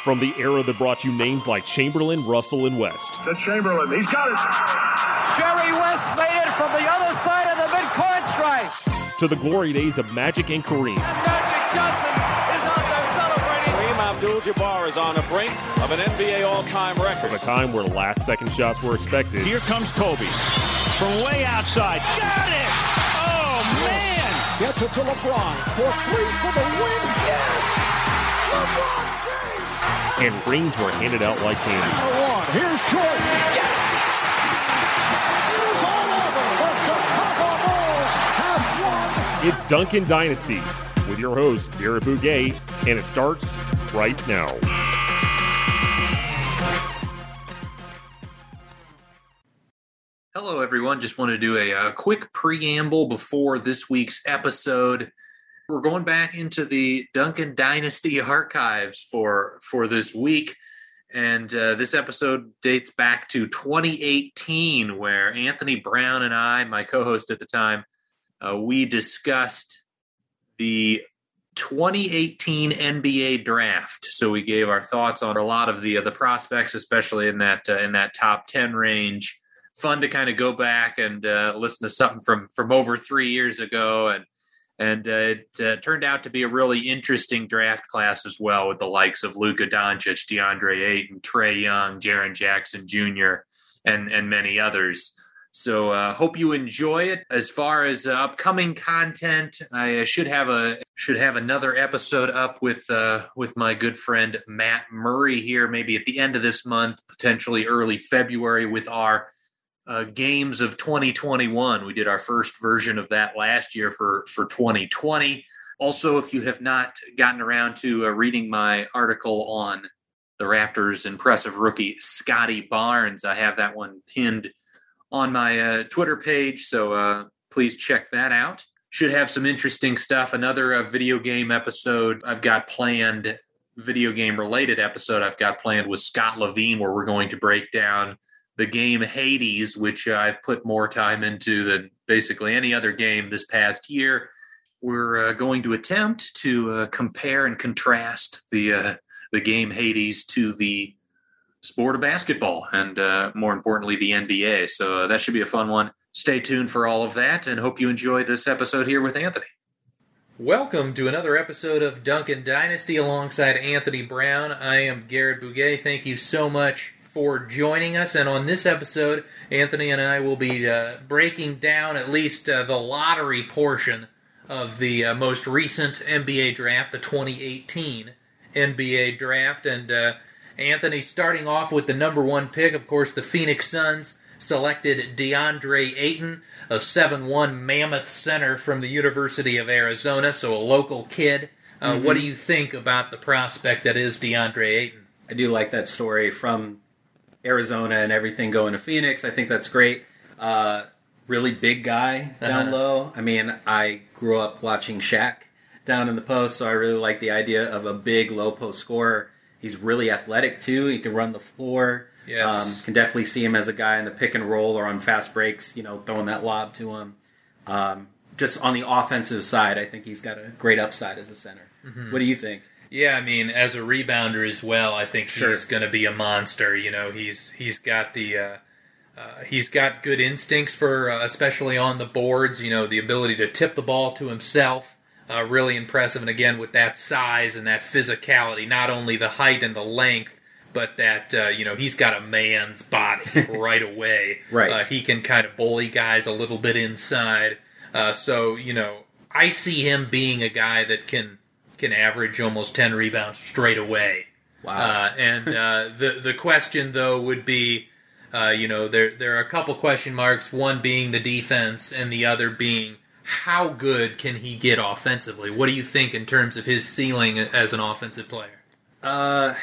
from the era that brought you names like Chamberlain, Russell, and West. To Chamberlain, he's got it. Jerry West made it from the other side of the midcourt stripe. To the glory days of Magic and Kareem. Magic Johnson is out there celebrating. Kareem Abdul-Jabbar is on the brink of an NBA all-time record. From A time where last-second shots were expected. Here comes Kobe from way outside. Got it! Oh man! Gets it to LeBron for three for the win. Yes! LeBron James! And rings were handed out like candy. Here's Jordan. Yes! It is all over. The Chicago Bulls have won. It's Duncan Dynasty with your host, Garrett Bouguet, and it starts right now. Hello, everyone. Just want to do a, a, quick preamble before this week's episode. We're going back into the Duncan Dynasty archives for for this week, and uh, this episode dates back to 2018, where Anthony Brown and I, my co-host at the time, uh, we discussed the 2018 NBA draft. So we gave our thoughts on a lot of the uh, the prospects, especially in that uh, in that top 10 range fun to kind of go back and uh, listen to something from from over three years ago, and and uh, it uh, turned out to be a really interesting draft class as well, with the likes of Luka Doncic, DeAndre Ayton, Trae Young, Jaren Jackson Jr., and and many others. So uh, hope you enjoy it. As far as uh, upcoming content, I uh, should have a should have another episode up with uh, with my good friend Matt Murray here, maybe at the end of this month, potentially early February, with our uh, games of 2021. We did our first version of that last year for for 2020. Also, if you have not gotten around to uh, reading my article on the Raptors' impressive rookie Scottie Barnes, I have that one pinned on my uh, Twitter page. So uh, please check that out. Should have some interesting stuff. Another uh, video game episode I've got planned, video game related episode I've got planned with Scott Levine, where we're going to break down the game Hades, which I've put more time into than basically any other game this past year. We're uh, going to attempt to uh, compare and contrast the uh, the game Hades to the sport of basketball, and uh, more importantly, the NBA. So uh, that should be a fun one. Stay tuned for all of that, and hope you enjoy this episode here with Anthony. Welcome to another episode of Duncan Dynasty alongside Anthony Brown. I am Garrett Bouguet. Thank you so much for joining us. And on this episode, Anthony and I will be uh, breaking down at least uh, the lottery portion of the uh, most recent NBA draft, the 2018 NBA draft. And uh, Anthony, starting off with the number one pick, of course, the Phoenix Suns selected DeAndre Ayton, a 7 1 mammoth center from the University of Arizona, so a local kid. Mm-hmm. What do you think about the prospect that is DeAndre Ayton? I do like that story from Arizona and everything going to Phoenix. I think that's great. Uh, really big guy down uh-huh. low. I mean, I grew up watching Shaq down in the post, so I really like the idea of a big low post scorer. He's really athletic too. He can run the floor. Yes. Um, can definitely see him as a guy in the pick and roll or on fast breaks, you know, throwing that lob to him. Um, just on the offensive side, I think he's got a great upside as a center. Mm-hmm. What do you think? Yeah, I mean, as a rebounder as well, I think sure. he's going to be a monster. You know, he's he's got the uh, uh, he's got good instincts for uh, especially on the boards. You know, the ability to tip the ball to himself. Uh, really impressive, and again with that size and that physicality, not only the height and the length, but that uh, you know he's got a man's body right away. right, uh, he can kind of bully guys a little bit inside. so you know, I see him being a guy that can can average almost 10 rebounds straight away. Wow. Uh, and uh, the the question though would be, uh, you know, there there are a couple question marks. One being the defense, and the other being how good can he get offensively? What do you think in terms of his ceiling as an offensive player? Uh,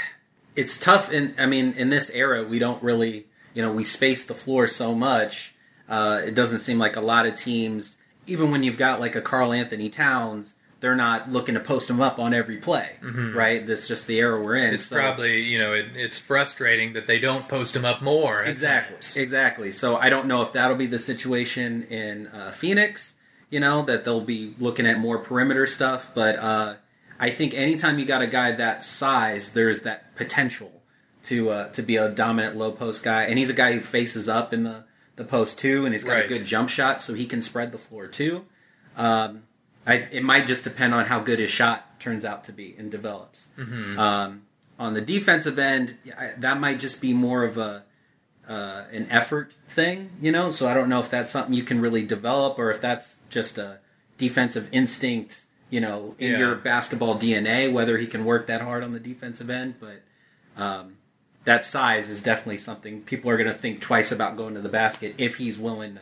it's tough. In I mean, in this era, we don't really, you know, we space the floor so much. Uh, it doesn't seem like a lot of teams, even when you've got like a Karl-Anthony Towns they're not looking to post them up on every play, mm-hmm. right? That's just the era we're in. It's so. probably you know it, it's frustrating that they don't post them up more. Exactly, times. exactly. So I don't know if that'll be the situation in uh, Phoenix. You know that they'll be looking at more perimeter stuff, but uh, I think anytime you got a guy that size, there's that potential to uh, to be a dominant low post guy, and he's a guy who faces up in the the post too, and he's got Right. a good jump shot, so he can spread the floor too. Um, I, it might just depend on how good his shot turns out to be and develops. Um, on the defensive end, I, that might just be more of a uh, an effort thing, you know. So I don't know if that's something you can really develop, or if that's just a defensive instinct, you know, in Yeah. your basketball DNA. Whether he can work that hard on the defensive end, but um, that size is definitely something people are going to think twice about going to the basket if he's willing to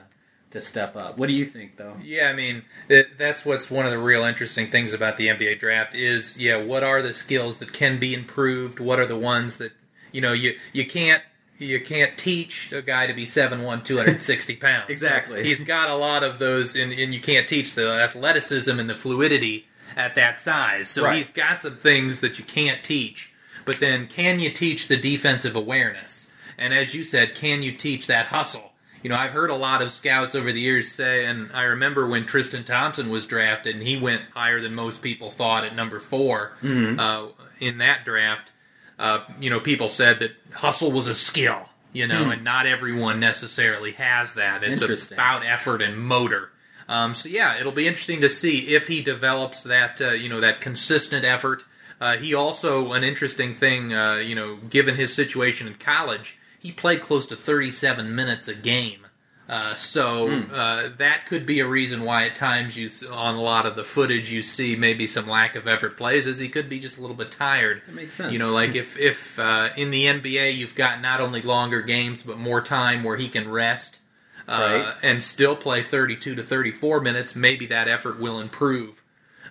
to step up. What do you think, though? Yeah, I mean that, that's what's one of the real interesting things about the NBA draft is yeah, what are the skills that can be improved? What are the ones that you know you you can't you can't teach a guy to be 7'1", 260 pounds. Exactly. He's got a lot of those, and, and you can't teach the athleticism and the fluidity at that size. So Right. he's got some things that you can't teach. But then, can you teach the defensive awareness? And as you said, can you teach that hustle? You know, I've heard a lot of scouts over the years say, and I remember when Tristan Thompson was drafted, and he went higher than most people thought at number 4 uh, in that draft. Uh, you know, people said that hustle was a skill, you know, and not everyone necessarily has that. It's about effort and motor. Um, so yeah, it'll be interesting to see if he develops that, uh, you know, that consistent effort. Uh, he also an interesting thing, uh, you know, given his situation in college, he played close to 37 minutes a game. Uh, so uh, that could be a reason why at times you on a lot of the footage you see maybe some lack of effort plays is he could be just a little bit tired. That makes sense. You know, like if if uh, in the NBA you've got not only longer games but more time where he can rest uh, Right. and still play 32 to 34 minutes, maybe that effort will improve.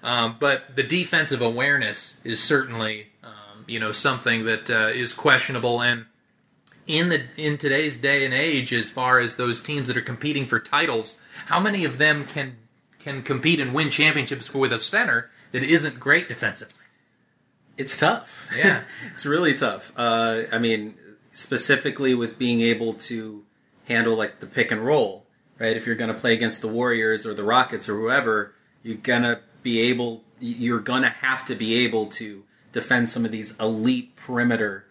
Um, but the defensive awareness is certainly, um, you know, something that uh, is questionable. And in the in today's day and age, as far as those teams that are competing for titles, how many of them can can compete and win championships with a center that isn't great defensively? It's tough. Yeah. it's really tough. Uh, I mean, specifically with being able to handle like the pick and roll, right? If you're going to play against the Warriors or the Rockets or whoever, you're gonna be able. You're gonna have to be able to defend some of these elite perimeter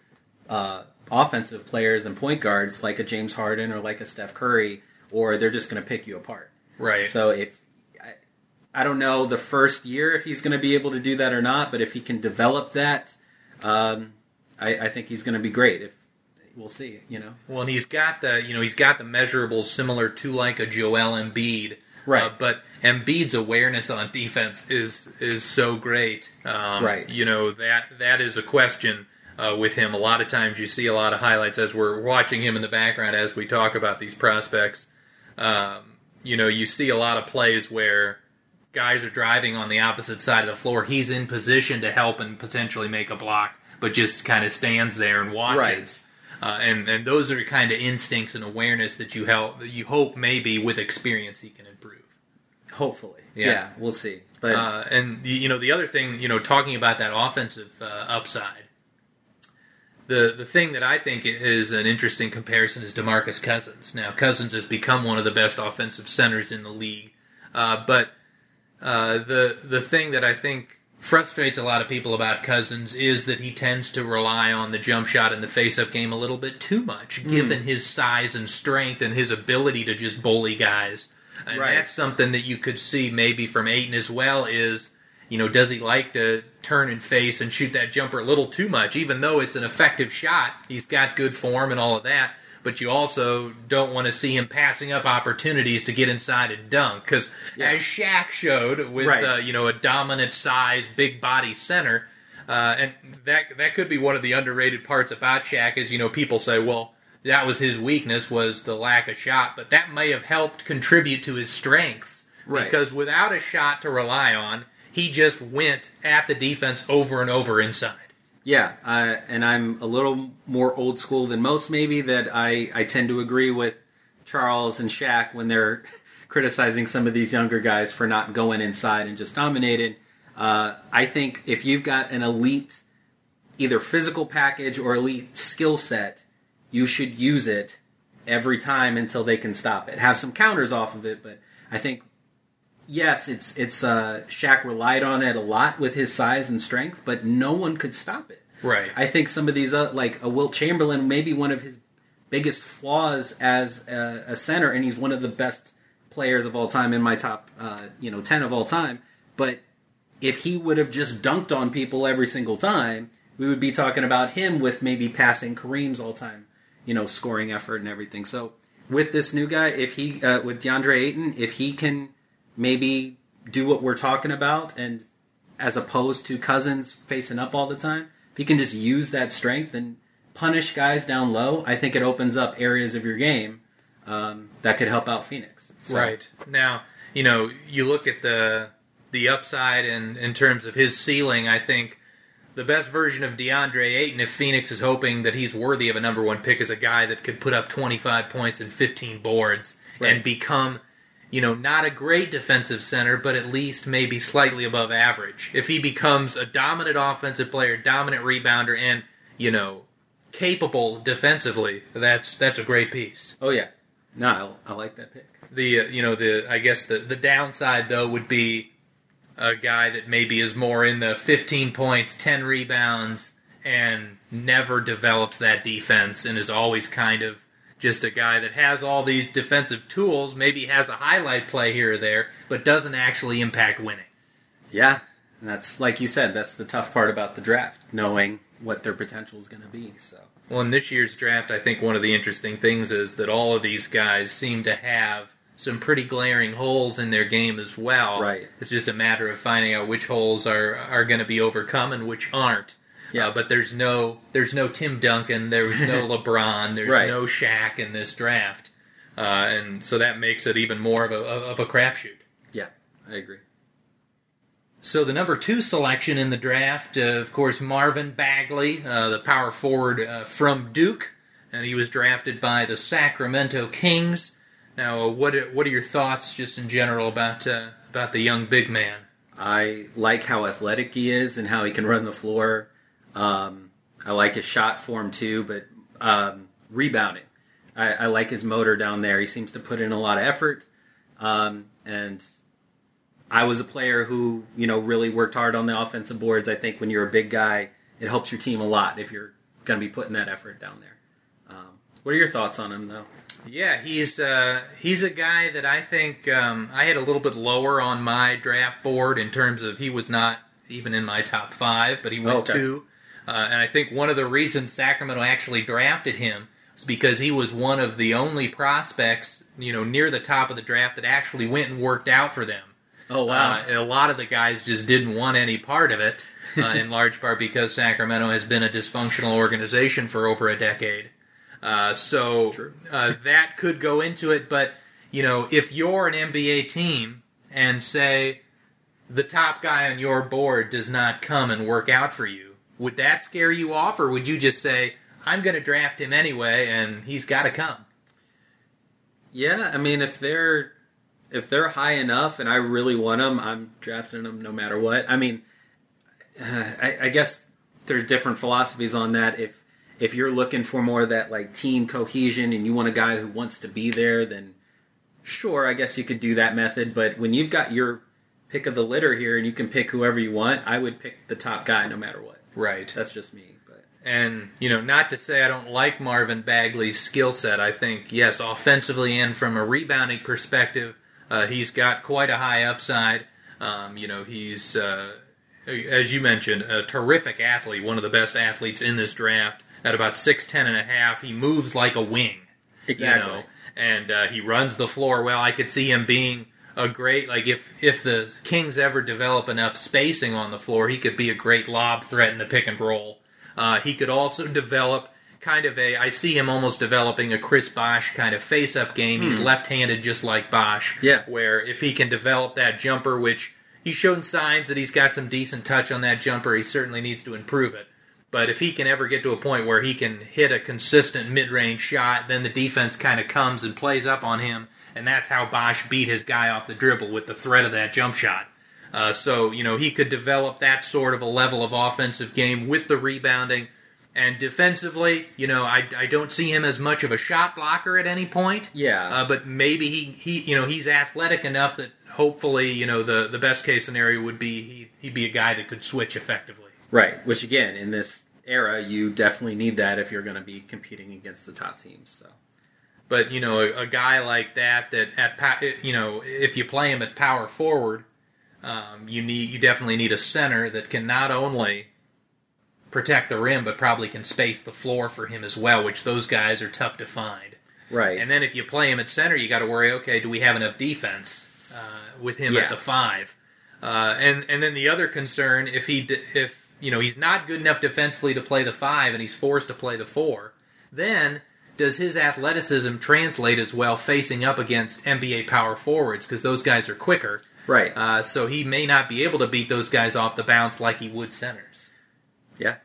uh, offensive players and point guards like a James Harden or like a Steph Curry, or they're just going to pick you apart. Right. So if I, I don't know the first year if he's going to be able to do that or not, but if he can develop that, um, I, I think he's going to be great. If we'll see, you know. Well, and he's got the you know he's got the measurables similar to like a Joel Embiid, Right. Uh, but Embiid's awareness on defense is is so great, um, Right. You know that that is a question uh, with him. A lot of times you see a lot of highlights as we're watching him in the background as we talk about these prospects. Um, you know, you see a lot of plays where guys are driving on the opposite side of the floor. He's in position to help and potentially make a block, but just kind of stands there and watches. Uh, and and those are kind of instincts and awareness that you help that you hope maybe with experience he can improve. Hopefully, Yeah. yeah, we'll see. But Uh, and the- you know the other thing, you know, talking about that offensive uh, upside, the the thing that I think is an interesting comparison is Demarcus Cousins. Now Cousins has become one of the best offensive centers in the league, uh, but uh, the the thing that I think frustrates a lot of people about Cousins is that he tends to rely on the jump shot and the face-up game a little bit too much, given his size and strength and his ability to just bully guys. And Right. that's something that you could see maybe from Ayton as well. Is you know, does he like to turn and face and shoot that jumper a little too much? Even though it's an effective shot, he's got good form and all of that. But you also don't want to see him passing up opportunities to get inside and dunk. Because as Shaq showed with Right. uh, you know a dominant size, big body center, uh, and that that could be one of the underrated parts about Shaq is you know people say well that was his weakness was the lack of shot, but that may have helped contribute to his strengths Right. because without a shot to rely on, he just went at the defense over and over inside. Yeah, uh, and I'm a little more old school than most, maybe, that I, I tend to agree with Charles and Shaq when they're criticizing some of these younger guys for not going inside and just dominating. Uh, I think if you've got an elite, either physical package or elite skill set, you should use it every time until they can stop it. Have some counters off of it, but I think yes, it's it's uh, Shaq relied on it a lot with his size and strength, but no one could stop it. Right. I think some of these, uh, like a Wilt Chamberlain, maybe one of his biggest flaws as a, a center, and he's one of the best players of all time in my top, uh, you know, ten of all time. But if he would have just dunked on people every single time, we would be talking about him with maybe passing Kareem's all time, you know, scoring effort and everything. So with this new guy, if he uh, with DeAndre Ayton, if he can maybe do what we're talking about, and as opposed to Cousins facing up all the time, if he can just use that strength and punish guys down low, I think it opens up areas of your game um, that could help out Phoenix. So- Right now, you know, you look at the the upside in in terms of his ceiling. I think the best version of DeAndre Ayton, if Phoenix is hoping that he's worthy of a number one pick, is a guy that could put up 25 points and 15 boards Right. and become, you know, not a great defensive center, but at least maybe slightly above average. If he becomes a dominant offensive player, dominant rebounder, and you know, capable defensively, that's that's a great piece Oh yeah, no, I, I like that pick. the uh, you know the I guess the the downside though would be a guy that maybe is more in the 15 points, 10 rebounds, and never develops that defense and is always kind of just a guy that has all these defensive tools, maybe has a highlight play here or there, but doesn't actually impact winning. Yeah, and that's like you said. That's the tough part about the draft, knowing what their potential is going to be. So Well, in this year's draft, I think one of the interesting things is that all of these guys seem to have some pretty glaring holes in their game as well. Right. It's just a matter of finding out which holes are are going to be overcome and which aren't. Yeah. But there's no there's no Tim Duncan, there was no LeBron, there's Right. no Shaq in this draft, uh, and so that makes it even more of a of a crapshoot. yeah, I agree. So the number two selection in the draft, uh, of course, Marvin Bagley, uh, the power forward uh, from Duke, and he was drafted by the Sacramento Kings. Now, uh, what are, what are your thoughts, just in general, about uh, about the young big man? I like how athletic he is and how he can run the floor. Um, I like his shot form too, but um, rebounding. I, I like his motor down there. He seems to put in a lot of effort. Um, and I was a player who, you know, really worked hard on the offensive boards. I think when you're a big guy, it helps your team a lot if you're going to be putting that effort down there. Um, what are your thoughts on him, though? Yeah, he's uh, he's a guy that I think um, I had a little bit lower on my draft board in terms of he was not even in my top five, but he went Okay. two. Uh, and I think one of the reasons Sacramento actually drafted him was because he was one of the only prospects, you know, near the top of the draft that actually went and worked out for them. Oh, Uh, a lot of the guys just didn't want any part of it, uh, in large part because Sacramento has been a dysfunctional organization for over a decade. Uh, so uh, that could go into it, but you know, if you're an NBA team and say the top guy on your board does not come and work out for you, would that scare you off, or would you just say, "I'm going to draft him anyway, and he's got to come"? Yeah, I mean, if they're if they're high enough and I really want them, I'm drafting them no matter what. I mean, uh, I, I guess there's different philosophies on that. If if you're looking for more of that like team cohesion and you want a guy who wants to be there, then sure, I guess you could do that method. But when you've got your pick of the litter here and you can pick whoever you want, I would pick the top guy no matter what. Right. That's just me. But And, you know, not to say I don't like Marvin Bagley's skill set. I think, yes, offensively and from a rebounding perspective, uh, he's got quite a high upside. Um, you know, he's, uh, as you mentioned, a terrific athlete, one of the best athletes in this draft. At about 6'10 and a half, he moves like a wing. Exactly. You know, and uh, he runs the floor well. I could see him being a great like if if the Kings ever develop enough spacing on the floor, he could be a great lob threat in the pick and roll. Uh, he could also develop kind of a I see him almost developing a Chris Bosh kind of face up game. He's left-handed just like Bosh. Yeah. Where if he can develop that jumper, which he's shown signs that he's got some decent touch on that jumper, he certainly needs to improve it. But if he can ever get to a point where he can hit a consistent mid-range shot, then the defense kind of comes and plays up on him, and that's how Bosh beat his guy off the dribble with the threat of that jump shot. Uh, so you know he could develop that sort of a level of offensive game with the rebounding. And defensively, you know, I, I don't see him as much of a shot blocker at any point. Yeah. Uh, but maybe he, he you know he's athletic enough that hopefully you know the the best case scenario would be he, he'd be a guy that could switch effectively. Right. Which again, in this era, you definitely need that if you're going to be competing against the top teams. So. But you know, a, a guy like that, that at you know, if you play him at power forward, um, you need you definitely need a center that can not only protect the rim, but probably can space the floor for him as well. Which those guys are tough to find. Right. And then if you play him at center, you got to worry. Okay, do we have enough defense uh, with him Yeah. at the five? Uh, and and then the other concern, if he if you know he's not good enough defensively to play the five, and he's forced to play the four, then does his athleticism translate as well facing up against NBA power forwards because those guys are quicker. right. Uh, so he may not be able to beat those guys off the bounce like he would centers. yeah.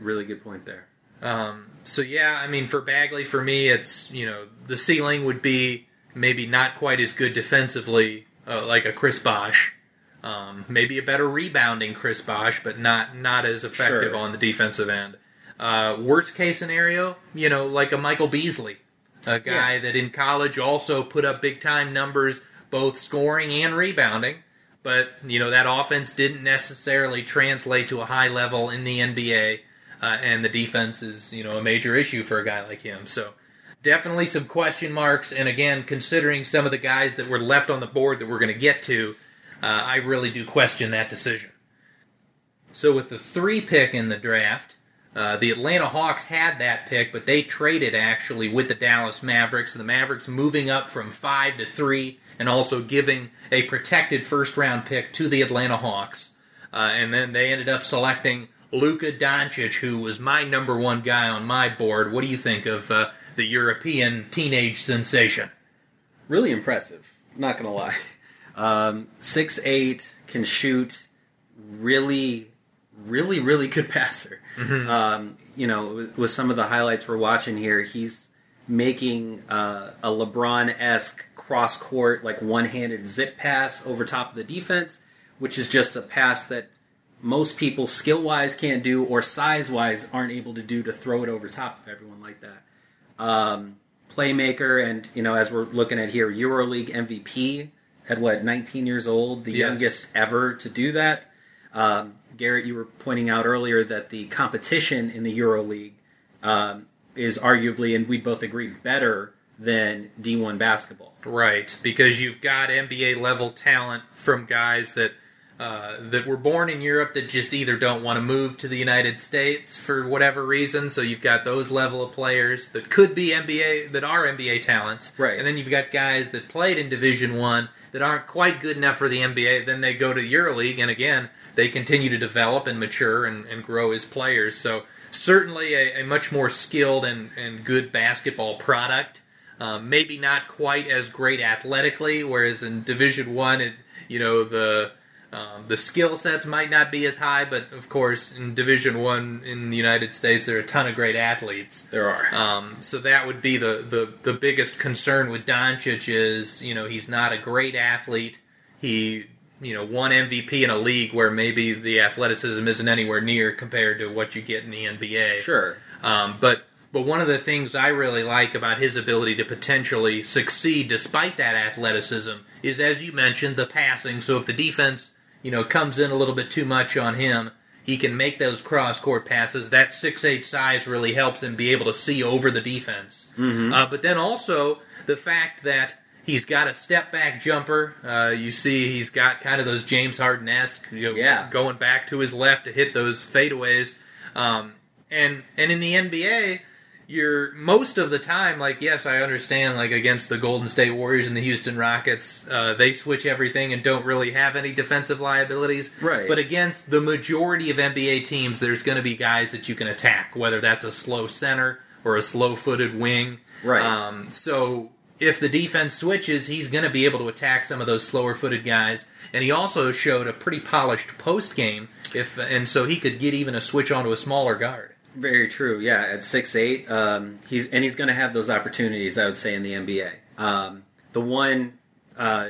Really good point there. Um, so yeah, I mean, for Bagley, for me, it's you know the ceiling would be maybe not quite as good defensively, uh, like a Chris Bosh. Um, maybe a better rebounding Chris Bosh, but not not as effective Sure. on the defensive end. Uh, worst case scenario, you know, like a Michael Beasley, a guy Yeah. that in college also put up big time numbers, both scoring and rebounding. But you know that offense didn't necessarily translate to a high level in the NBA, uh, and the defense is you know a major issue for a guy like him. So definitely some question marks. And again, considering some of the guys that were left on the board that we're going to get to, uh, I really do question that decision. So with the three pick in the draft, uh, the Atlanta Hawks had that pick, but they traded actually with the Dallas Mavericks. The Mavericks moving up from five to three, and also giving a protected first round pick to the Atlanta Hawks. Uh, and then they ended up selecting Luka Doncic, who was my number one guy on my board. What do you think of uh, the European teenage sensation? Really impressive. Not gonna lie. Um, six eight can shoot. Really, really, really good passer. Um, you know, with, with some of the highlights we're watching here, he's making uh, a LeBron esque cross court, like one handed zip pass over top of the defense, which is just a pass that most people skill wise can't do or size wise aren't able to do to throw it over top of everyone like that. Um, playmaker, and you know, as we're looking at here, EuroLeague MVP at what 19 years old, the Yes. youngest ever to do that. Um, Garrett, you were pointing out earlier that the competition in the EuroLeague um, is arguably, and we both agree, better than D1 basketball. Right, because you've got NBA level talent from guys that uh, that were born in Europe that just either don't want to move to the United States for whatever reason. So you've got those level of players that could be NBA that are NBA talents, Right. And then you've got guys that played in Division One that aren't quite good enough for the NBA. Then they go to EuroLeague, and again they continue to develop and mature and, and grow as players. So certainly a, a much more skilled and, and good basketball product. Um, maybe not quite as great athletically, whereas in Division One, you know the um, the skill sets might not be as high, but of course in Division One in the United States, there are a ton of great athletes. There are. Um, so that would be the, the, the biggest concern with Doncic is you know he's not a great athlete. He you know won MVP in a league where maybe the athleticism isn't anywhere near compared to what you get in the NBA. Sure. Um, but but one of the things I really like about his ability to potentially succeed despite that athleticism is, as you mentioned, the passing. So if the defense you know comes in a little bit too much on him, he can make those cross court passes. That six eight size really helps him be able to see over the defense. Uh, but then also the fact that he's got a step back jumper. Uh, you see, he's got kind of those James Harden esque, you know, Yeah. going back to his left to hit those fadeaways. Um, and and in the NBA, you're most of the time like yes, I understand like against the Golden State Warriors and the Houston Rockets, uh, they switch everything and don't really have any defensive liabilities. Right. But against the majority of NBA teams, there's going to be guys that you can attack, whether that's a slow center or a slow-footed wing. Right. Um, so if the defense switches, he's going to be able to attack some of those slower-footed guys. And he also showed a pretty polished post game, if and so he could get even a switch onto a smaller guard. Very true. Yeah, at six eight, um, he's and he's going to have those opportunities. I would say in the NBA. Um, the one, uh,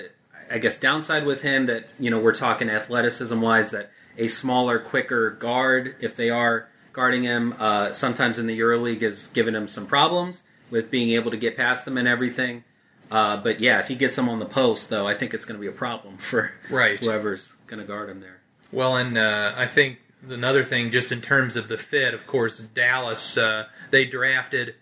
I guess, downside with him that you know we're talking athleticism wise that a smaller, quicker guard, if they are guarding him. Uh, sometimes in the EuroLeague has given him some problems with being able to get past them and everything. Uh, but yeah, if he gets them on the post, though, I think it's going to be a problem for Right. whoever's going to guard him there. Well, and uh, I think another thing, just in terms of the fit, of course, Dallas uh, they drafted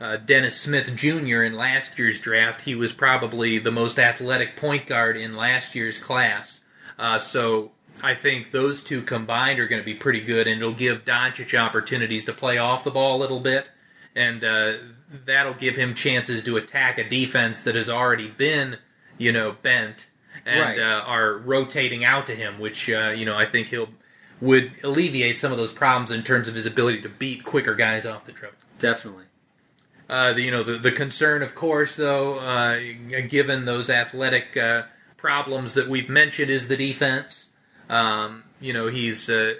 uh, Dennis Smith Jr. in last year's draft. He was probably the most athletic point guard in last year's class. Uh, so I think those two combined are going to be pretty good, and it'll give Doncic opportunities to play off the ball a little bit, and uh, that'll give him chances to attack a defense that has already been, you know, bent and Right. uh, are rotating out to him, which uh, you know I think he'll would alleviate some of those problems in terms of his ability to beat quicker guys off the dribble. Definitely. Uh, the, you know the, the concern, of course, though, uh, given those athletic uh, problems that we've mentioned, is the defense. Um, you know he's uh,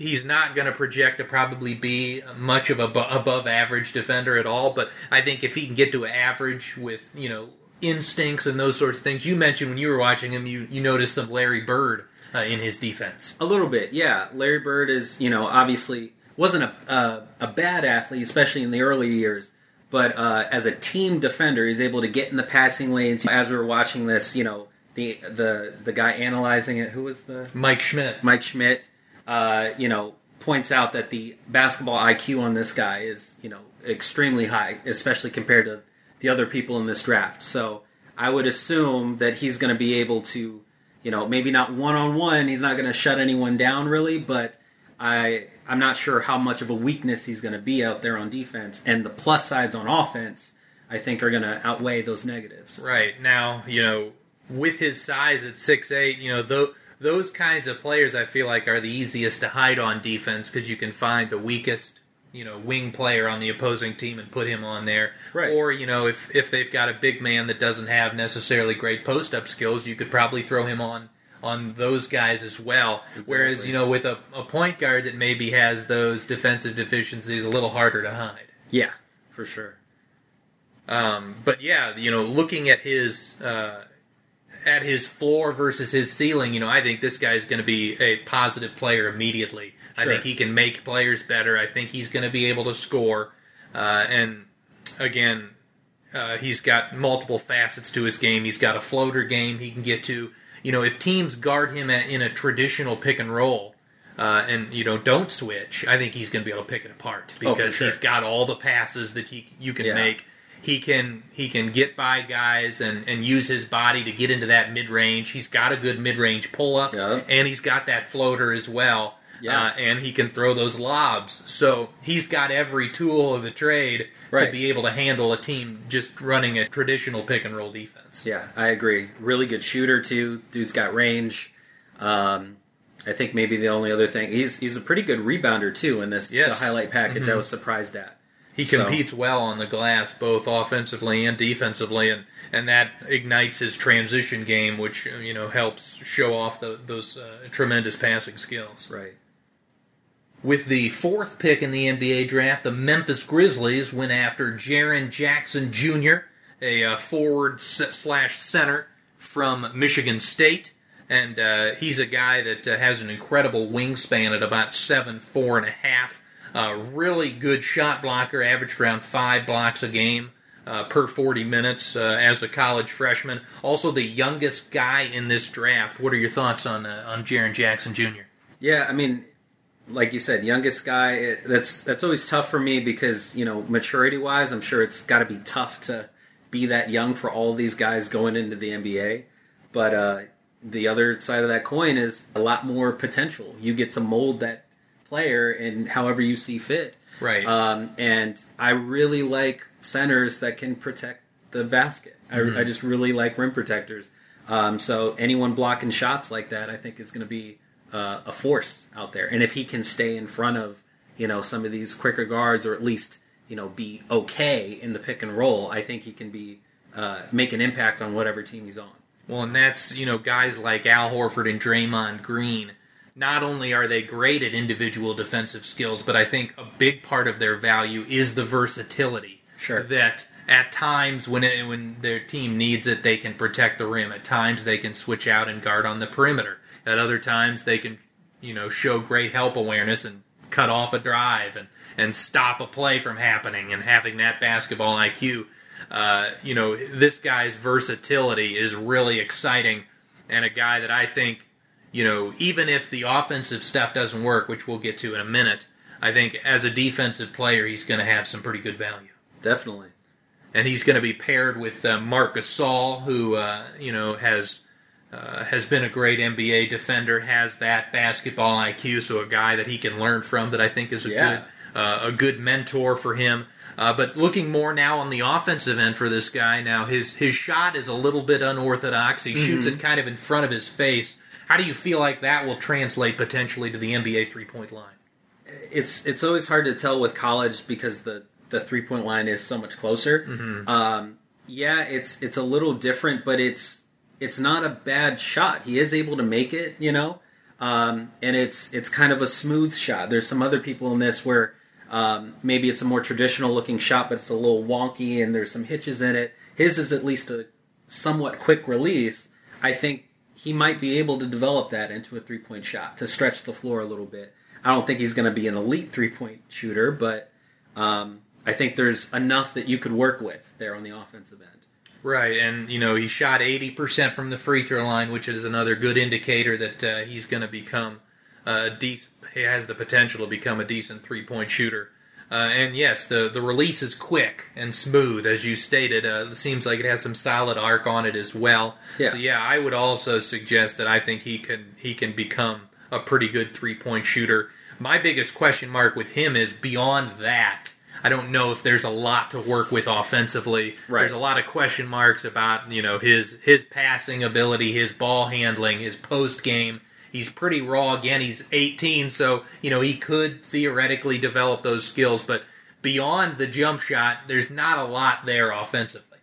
he's not going to project to probably be much of a bu- above average defender at all. But I think if he can get to an average with you know instincts and those sorts of things, you mentioned when you were watching him, you you noticed some Larry Bird uh, in his defense. A little bit, yeah. Larry Bird is, you know, obviously wasn't a a, a bad athlete, especially in the early years. But uh, as a team defender, he's able to get in the passing lanes. As we were watching this, you know, the the the guy analyzing it, who was the Mike Schmitz. Mike Schmitz, uh, you know, points out that the basketball IQ on this guy is, you know, extremely high, especially compared to the other people in this draft. So I would assume that he's going to be able to, you know, maybe not one on one. He's not going to shut anyone down really, but I I'm not sure how much of a weakness he's going to be out there on defense. And the plus sides on offense, I think, are going to outweigh those negatives. Right now, you know, with his size at six eight, you know, tho- those kinds of players I feel like are the easiest to hide on defense because you can find the weakest, you know, wing player on the opposing team and put him on there. Right. Or you know, if if they've got a big man that doesn't have necessarily great post up skills, you could probably throw him on on those guys as well. Whereas you know, with a, a point guard that maybe has those defensive deficiencies, a little harder to hide. Yeah, for sure. Um, but yeah, you know, looking at his uh, at his floor versus his ceiling, you know, I think this guy's going to be a positive player immediately. I think he can make players better. I think he's going to be able to score. Uh, and again, uh, he's got multiple facets to his game. He's got a floater game he can get to. You know, if teams guard him at, in a traditional pick and roll, uh, and you know don't switch, I think he's going to be able to pick it apart Oh, because sure. he's got all the passes that he you can Yeah. make. He can he can get by guys and, and use his body to get into that mid range. He's got a good mid range pull up, Yeah. and he's got that floater as well. Yeah. Uh, and he can throw those lobs. So he's got every tool of the trade to be able to handle a team just running a traditional pick and roll defense. Yeah, I agree. Really good shooter too. Dude's got range. Um, I think maybe the only other thing he's he's a pretty good rebounder too in this Yes. the highlight package. I was surprised at. He So- competes well on the glass, both offensively and defensively, and, and that ignites his transition game, which uh, you know helps show off the, those uh, tremendous passing skills. Right. With the fourth pick in the NBA draft, the Memphis Grizzlies went after Jaren Jackson Jr., a uh, forward slash center from Michigan State, and uh, he's a guy that uh, has an incredible wingspan at about seven four and a half. Uh, really good shot blocker, averaged around five blocks a game. Uh, per 40 minutes uh, as a college freshman. Also, the youngest guy in this draft. What are your thoughts on uh, on Jaren Jackson Jr.? Yeah, I mean, like you said, youngest guy. It, that's that's always tough for me because you know maturity wise, I'm sure it's got to be tough to be that young for all these guys going into the NBA. But uh, the other side of that coin is a lot more potential. You get to mold that player in however you see fit. Right. Um, and I really like centers that can protect the basket. I, I just really like rim protectors. Um, so anyone blocking shots like that, I think is going to be uh, a force out there. And if he can stay in front of you know some of these quicker guards, or at least you know be okay in the pick and roll, I think he can be uh, make an impact on whatever team he's on. Well, and that's, you know, guys like Al Horford and Draymond Green. Not only are they great at individual defensive skills, but I think a big part of their value is the versatility. Sure. That at times when it, when their team needs it, they can protect the rim. At times they can switch out and guard on the perimeter. At other times they can, you know, show great help awareness and cut off a drive and and stop a play from happening and having that basketball IQ. Uh, you know, this guy's versatility is really exciting, and a guy that I think, you know, even if the offensive stuff doesn't work, which we'll get to in a minute, I think as a defensive player, he's going to have some pretty good value Definitely. and he's going to be paired with uh, Marc Gasol, who uh, you know has uh, has been a great NBA defender, has that basketball IQ, so a guy that he can learn from that I think is a Yeah. good uh, a good mentor for him. Uh, but looking more now on the offensive end for this guy, now his his shot is a little bit unorthodox. He shoots it kind of in front of his face. How do you feel like that will translate potentially to the NBA three point line? it's it's always hard to tell with college because the the three point line is so much closer. Um, yeah, it's it's a little different, but it's it's not a bad shot. He is able to make it, you know, um, and it's it's kind of a smooth shot. There's some other people in this where um, maybe it's a more traditional looking shot, but it's a little wonky and there's some hitches in it. His is at least a somewhat quick release. I think he might be able to develop that into a three point shot to stretch the floor a little bit. I don't think he's going to be an elite three point shooter, but um, I think there's enough that you could work with there on the offensive end. Right, and you know he shot eighty percent from the free throw line, which is another good indicator that uh, he's going to become a decent. He has the potential to become a decent three point shooter. Uh, and yes, the the release is quick and smooth, as you stated. Uh, it seems like it has some solid arc on it as well. Yeah. So yeah, I would also suggest that I think he can he can become a pretty good three point shooter. My biggest question mark with him is beyond that. I don't know if there's a lot to work with offensively. Right. There's a lot of question marks about you know his his passing ability, his ball handling, his post game. He's pretty raw. Again, he's 18, so you know he could theoretically develop those skills, but beyond the jump shot, there's not a lot there offensively.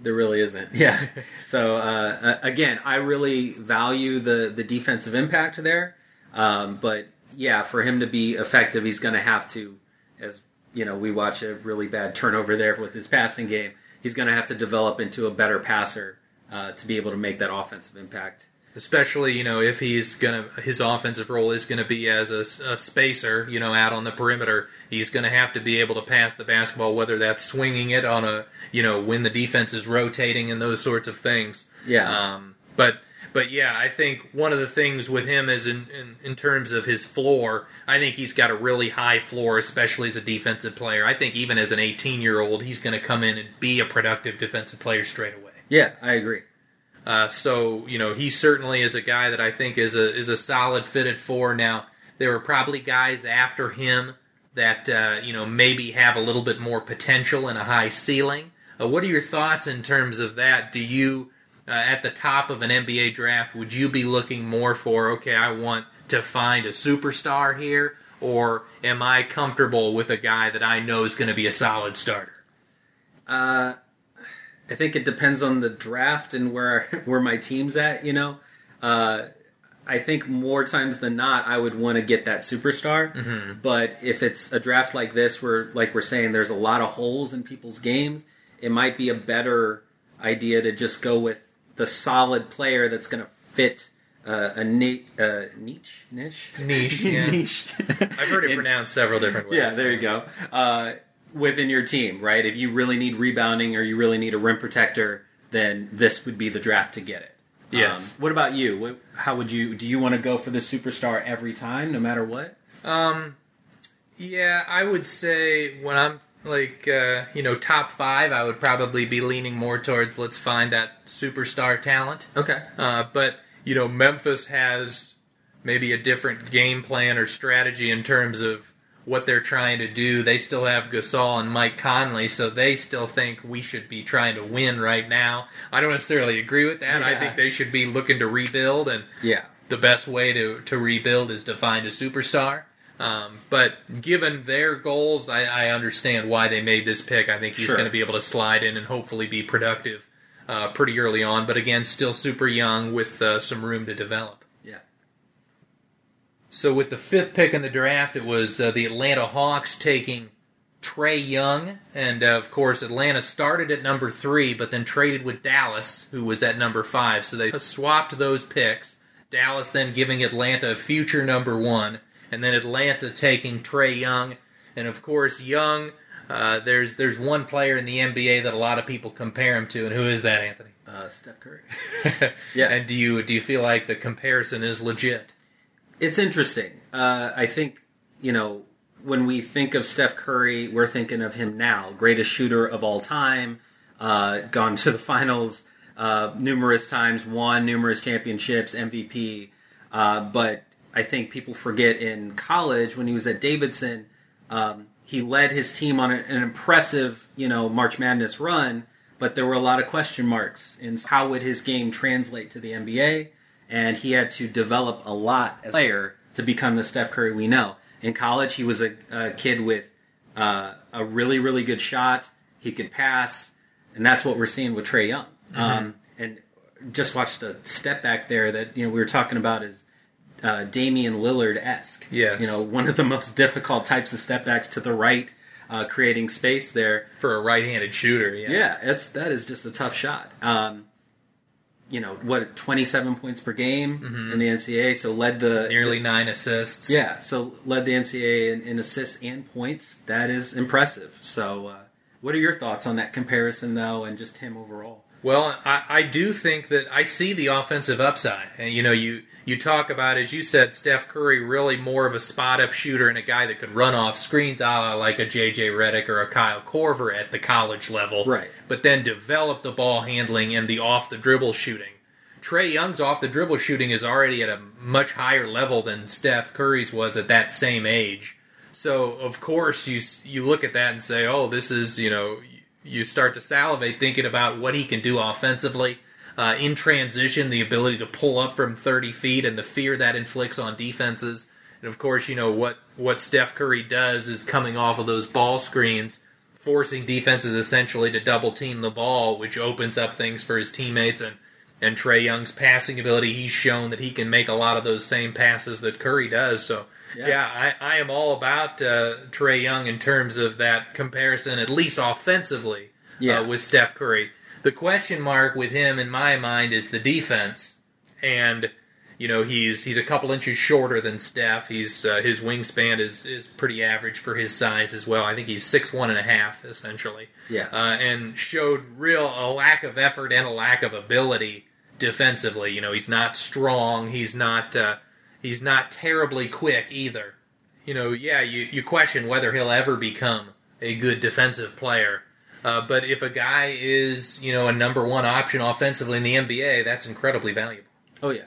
There really isn't. Yeah. so uh, again, I really value the the defensive impact there, um, but yeah, for him to be effective, he's going to have to, as you know, we watch a really bad turnover there with his passing game. He's going to have to develop into a better passer uh, to be able to make that offensive impact. Especially you know if he's gonna his offensive role is gonna be as a, a spacer you know out on the perimeter he's gonna have to be able to pass the basketball whether that's swinging it on a you know when the defense is rotating and those sorts of things Yeah. um, but but yeah I think one of the things with him is in, in in terms of his floor I think he's got a really high floor especially as a defensive player I think even as an 18 year old he's gonna come in and be a productive defensive player straight away Yeah, I agree. Uh, so you know he certainly is a guy that I think is a is a solid fitted for. Now there were probably guys after him that uh, you know maybe have a little bit more potential and a high ceiling. Uh, what are your thoughts in terms of that? Do you uh, at the top of an NBA draft would you be looking more for okay I want to find a superstar here or am I comfortable with a guy that I know is going to be a solid starter? Uh, I think it depends on the draft and where where my team's at. You know, uh, I think more times than not, I would want to get that superstar. But if it's a draft like this, where like we're saying, there's a lot of holes in people's games, it might be a better idea to just go with the solid player that's going to fit. Uh, a ni- uh, niche, niche, Niche, yeah. niche. I've heard it pronounced several different ways. yeah, there you go. Uh, within your team, right? If you really need rebounding or you really need a rim protector, then this would be the draft to get it. Yes. Um, what about you? What, how would you? Do you want to go for the superstar every time, no matter what? Um, yeah, I would say when I'm like uh, you know top five, I would probably be leaning more towards let's find that superstar talent. Okay. Uh, but you know Memphis has maybe a different game plan or strategy in terms of what they're trying to do. They still have Gasol and Mike Conley, so they still think we should be trying to win right now. I don't necessarily agree with that. I think they should be looking to rebuild and Yeah. the best way to, to rebuild is to find a superstar. Um, but given their goals, I, I understand why they made this pick. I think he's Sure. going to be able to slide in and hopefully be productive uh, pretty early on. But again, still super young with uh, some room to develop. So with the fifth pick in the draft, it was uh, the Atlanta Hawks taking Trae Young, and uh, of course Atlanta started at number three, but then traded with Dallas, who was at number five. So they swapped those picks. Dallas then giving Atlanta a future number one, and then Atlanta taking Trae Young, and of course Young. Uh, there's there's one player in the NBA that a lot of people compare him to, and who is that, Anthony? Uh, Steph Curry. Yeah. And do you do you feel like the comparison is legit? It's interesting. Uh, I think you know when we think of Steph Curry, we're thinking of him now, greatest shooter of all time, uh, gone to the finals uh, numerous times, won numerous championships, MVP. Uh, but I think people forget in college when he was at Davidson, um, he led his team on an, an impressive, you know, March Madness run. But there were a lot of question marks in how would his game translate to the NBA, and he had to develop a lot as a player to become the Steph Curry we know. In college, he was a, a kid with uh, a really, really good shot. He could pass, and that's what we're seeing with Trae Young. Um, and just watched a step back there that you know we were talking about is uh, Damian Lillard esque. Yes. you know one of the most difficult types of step backs to the right, uh, creating space there. For a right-handed shooter, yeah. Yeah, it's that is just a tough shot. Um, you know what, twenty seven points per game in the NCAA, so led the Nearly nine assists. yeah, so led the NCAA in, in assists and points. That is impressive. So, uh, what are your thoughts on that comparison, though, and just him overall? Well, I, I do think that I see the offensive upside. And you know, you you talk about as you said, Steph Curry really more of a spot up shooter and a guy that could run off screens, a la like a JJ Redick or a Kyle Korver at the college level, Right. But then develop the ball handling and the off the dribble shooting. Trae Young's off the dribble shooting is already at a much higher level than Steph Curry's was at that same age. So of course you you look at that and say, oh, this is you know you start to salivate thinking about what he can do offensively. Uh, in transition, the ability to pull up from 30 feet and the fear that inflicts on defenses. And of course, you know what what Steph Curry does is coming off of those ball screens, forcing defenses essentially to double team the ball, which opens up things for his teammates and and Trae Young's passing ability. He's shown that he can make a lot of those same passes that Curry does. So. Yeah. Yeah, I, I am all about uh, Trae Young in terms of that comparison, at least offensively, Yeah. uh, with Steph Curry. The question mark with him, in my mind, is the defense, and you know he's he's a couple inches shorter than Steph. He's uh, his wingspan is is pretty average for his size as well. I think he's six one and a half essentially. Yeah. uh, and showed real a lack of effort and a lack of ability defensively. You know, he's not strong. He's not uh, he's not terribly quick either. You know, yeah, you, you question whether he'll ever become a good defensive player. Uh, but if a guy is, you know, a number one option offensively in the NBA, that's incredibly valuable. Oh yeah,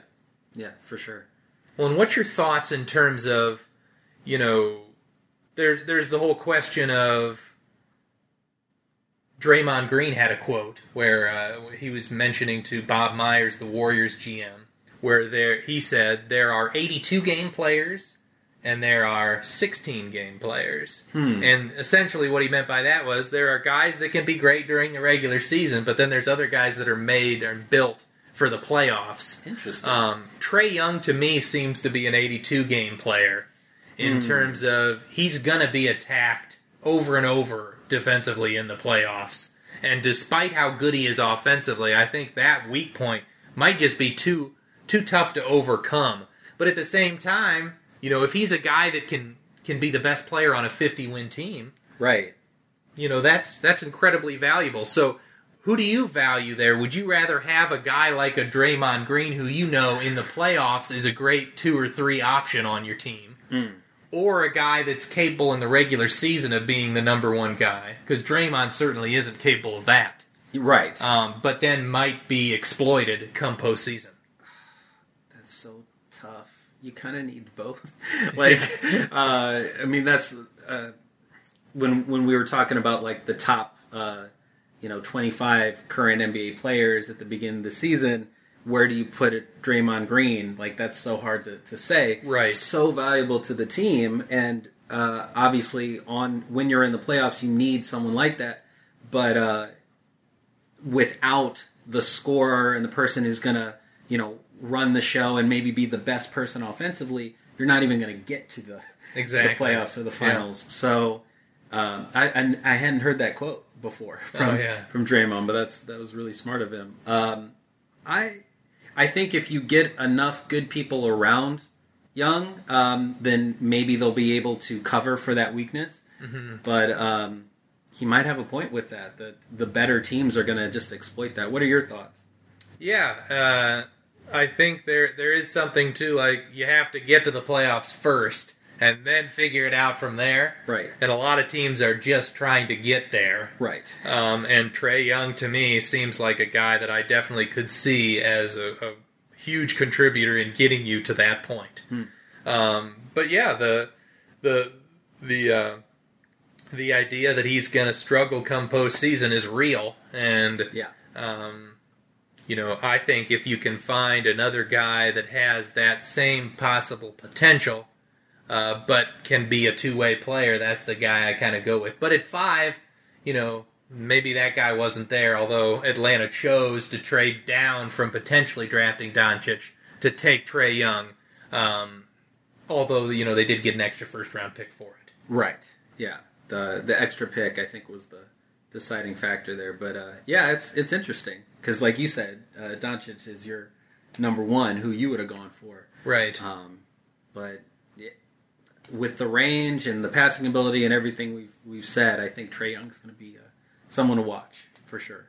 yeah, for sure. Well, and what's your thoughts in terms of, you know, there's there's the whole question of Draymond Green had a quote where uh, he was mentioning to Bob Myers, the Warriors GM, where there he said there are 82 game players and there are 16 game players. And essentially what he meant by that was there are guys that can be great during the regular season, but then there's other guys that are made and built for the playoffs. Interesting. Um, Trae Young to me seems to be an 82 game player in terms of he's going to be attacked over and over defensively in the playoffs. And despite how good he is offensively, I think that weak point might just be too too tough to overcome. But at the same time, you know, if he's a guy that can can be the best player on a 50 win team, right. you know that's that's incredibly valuable. So, who do you value there? Would you rather have a guy like a Draymond Green, who you know in the playoffs is a great two or three option on your team, or a guy that's capable in the regular season of being the number one guy? Because Draymond certainly isn't capable of that, Right. um, but then might be exploited come postseason. That's so tough. You kind of need both. like, uh, I mean, that's uh, when when we were talking about like the top, uh, you know, twenty five current NBA players at the beginning of the season. Where do you put it, Draymond Green? Like that's so hard to, to say. Right. So valuable to the team, and uh, obviously, on when you're in the playoffs, you need someone like that. But uh, without the scorer and the person who's gonna, you know, run the show and maybe be the best person offensively, you're not even gonna get to the, Exactly. the playoffs or the finals. So um, I, I I hadn't heard that quote before from Oh, yeah. from Draymond, but that's that was really smart of him. Um, I I think if you get enough good people around Young, um, then maybe they'll be able to cover for that weakness. Mm-hmm. But um, he might have a point with that. That the better teams are going to just exploit that. What are your thoughts? Yeah, uh, I think there there is something too. like you have to get to the playoffs first and then figure it out from there. Right. And a lot of teams are just trying to get there. Right. Um, and Trae Young to me seems like a guy that I definitely could see as a, a huge contributor in getting you to that point. Um, but yeah, the the the uh, the idea that he's going to struggle come postseason is real, and Yeah. um, you know, I think if you can find another guy that has that same possible potential, uh, but can be a two way player, that's the guy I kind of go with. But at five, you know, maybe that guy wasn't there, although Atlanta chose to trade down from potentially drafting Doncic to take Trae Young. Um, although, you know, they did get an extra first round pick for it. Right. Yeah. The the extra pick I think was the deciding factor there. But uh, yeah, it's it's interesting because like you said, uh, Doncic is your number one, who you would have gone for. Right. Um, but with the range and the passing ability and everything we've we've said, I think Trae Young's going to be uh, someone to watch for sure.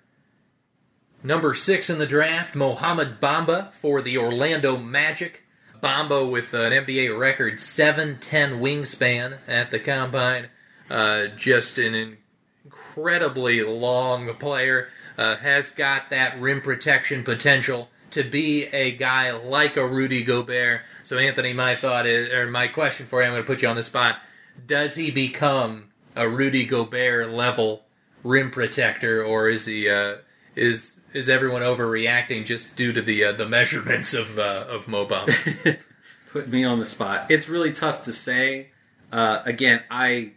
Number six in the draft, Mohamed Bamba for the Orlando Magic. Bamba with an NBA record 7'10 wingspan at the combine. Uh, just an incredibly long player. Uh, has got that rim protection potential to be a guy like a Rudy Gobert. So, Anthony, my thought is, or my question for you, I'm going to put you on the spot. Does he become a Rudy Gobert level rim protector, or is he uh, is is everyone overreacting just due to the uh, the measurements of uh, of Mo Bamba? Put me on the spot. It's really tough to say. Uh, again, I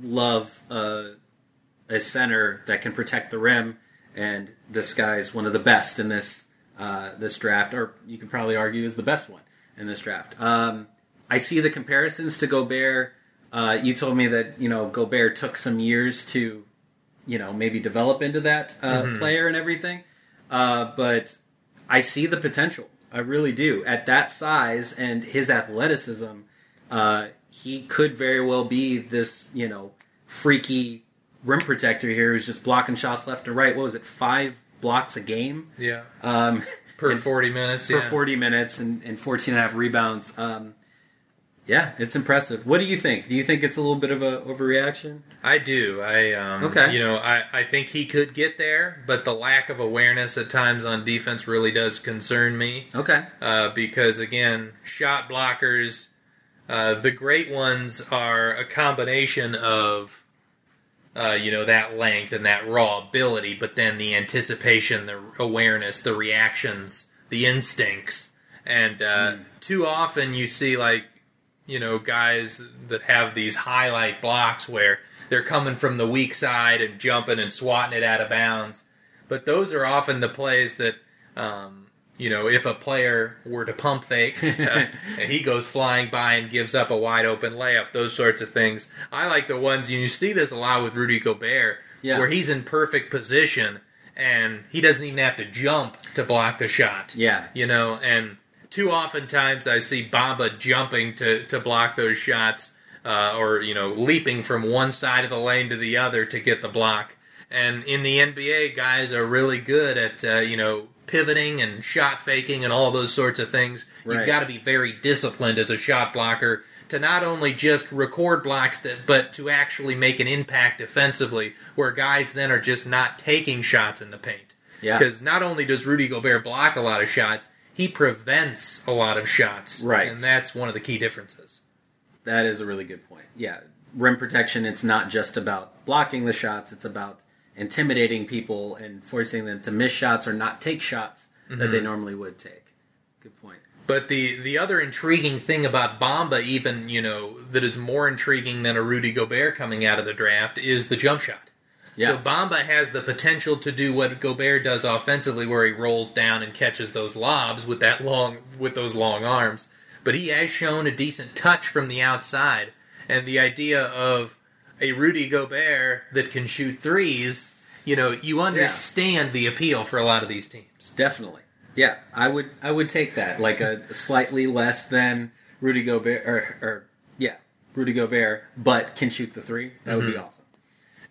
love uh, a center that can protect the rim, and this guy is one of the best in this uh, this draft, or you could probably argue is the best one in this draft. Um, I see the comparisons to Gobert. Uh, you told me that you know Gobert took some years to, you know, maybe develop into that uh, player and everything, uh, but I see the potential. I really do. At that size and his athleticism, uh, he could very well be this, you know, freaky rim protector here who's just blocking shots left and right. What was it, five blocks a game? yeah, Um, per and- forty minutes. for yeah. 40 minutes and, and 14 and a half rebounds. Um, yeah, it's impressive. What do you think? Do you think it's a little bit of a overreaction? I do. I um, Okay. You know, I, I think he could get there, but the lack of awareness at times on defense really does concern me. Okay. Uh, because again, shot blockers, uh, the great ones are a combination of, uh, you know, that length and that raw ability, but then the anticipation, the awareness, the reactions, the instincts, and uh, too often you see like, you know, guys that have these highlight blocks where they're coming from the weak side and jumping and swatting it out of bounds, but those are often the plays that. Um, you know, if a player were to pump fake and he goes flying by and gives up a wide open layup, those sorts of things. I like the ones you see this a lot with Rudy Gobert, Yeah. where he's in perfect position and he doesn't even have to jump to block the shot. Yeah. You know, and too often times I see Bamba jumping to, to block those shots uh, or, you know, leaping from one side of the lane to the other to get the block. And in the NBA, guys are really good at, uh, you know, pivoting and shot faking and all those sorts of things. You've got to be very disciplined as a shot blocker to not only just record blocks, to, but to actually make an impact defensively, where guys then are just not taking shots in the paint. Yeah. Because not only does Rudy Gobert block a lot of shots, he prevents a lot of shots. Right. And that's one of the key differences. That is a really good point. Yeah. Rim protection, it's not just about blocking the shots, it's about intimidating people and forcing them to miss shots or not take shots that they mm-hmm. normally would take. Good point. But the the other intriguing thing about Bamba, even you know, that is more intriguing than a Rudy Gobert coming out of the draft, is the jump shot. Yeah. So Bamba has the potential to do what Gobert does offensively, where he rolls down and catches those lobs with that long with those long arms. But he has shown a decent touch from the outside, and the idea of a Rudy Gobert that can shoot threes, you know, you understand the appeal for a lot of these teams. Definitely. Yeah, I would I would take that. Like a slightly less than Rudy Gobert, or, or yeah, Rudy Gobert, but can shoot the three. That would be Mm-hmm. awesome.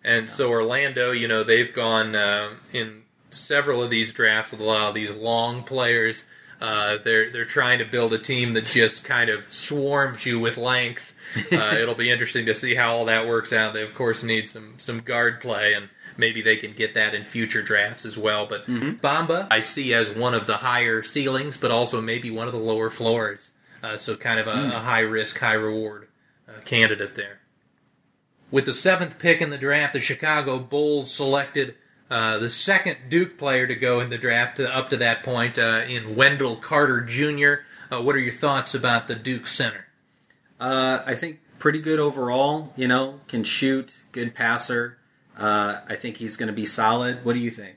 And so Orlando, you know, they've gone uh, in several of these drafts with a lot of these long players. Uh, they're they're trying to build a team that just kind of swarms you with length. Uh, it'll be interesting to see how all that works out. They of course need some some guard play, and maybe they can get that in future drafts as well. But Bamba, I see as one of the higher ceilings, but also maybe one of the lower floors. Uh, so kind of a, a high risk, high reward uh, candidate there. With the seventh pick in the draft, the Chicago Bulls selected uh, the second Duke player to go in the draft to, up to that point uh, in Wendell Carter Jr. Uh, what are your thoughts about the Duke center? Uh, I think pretty good overall. You know, can shoot, good passer. Uh, I think he's going to be solid. What do you think?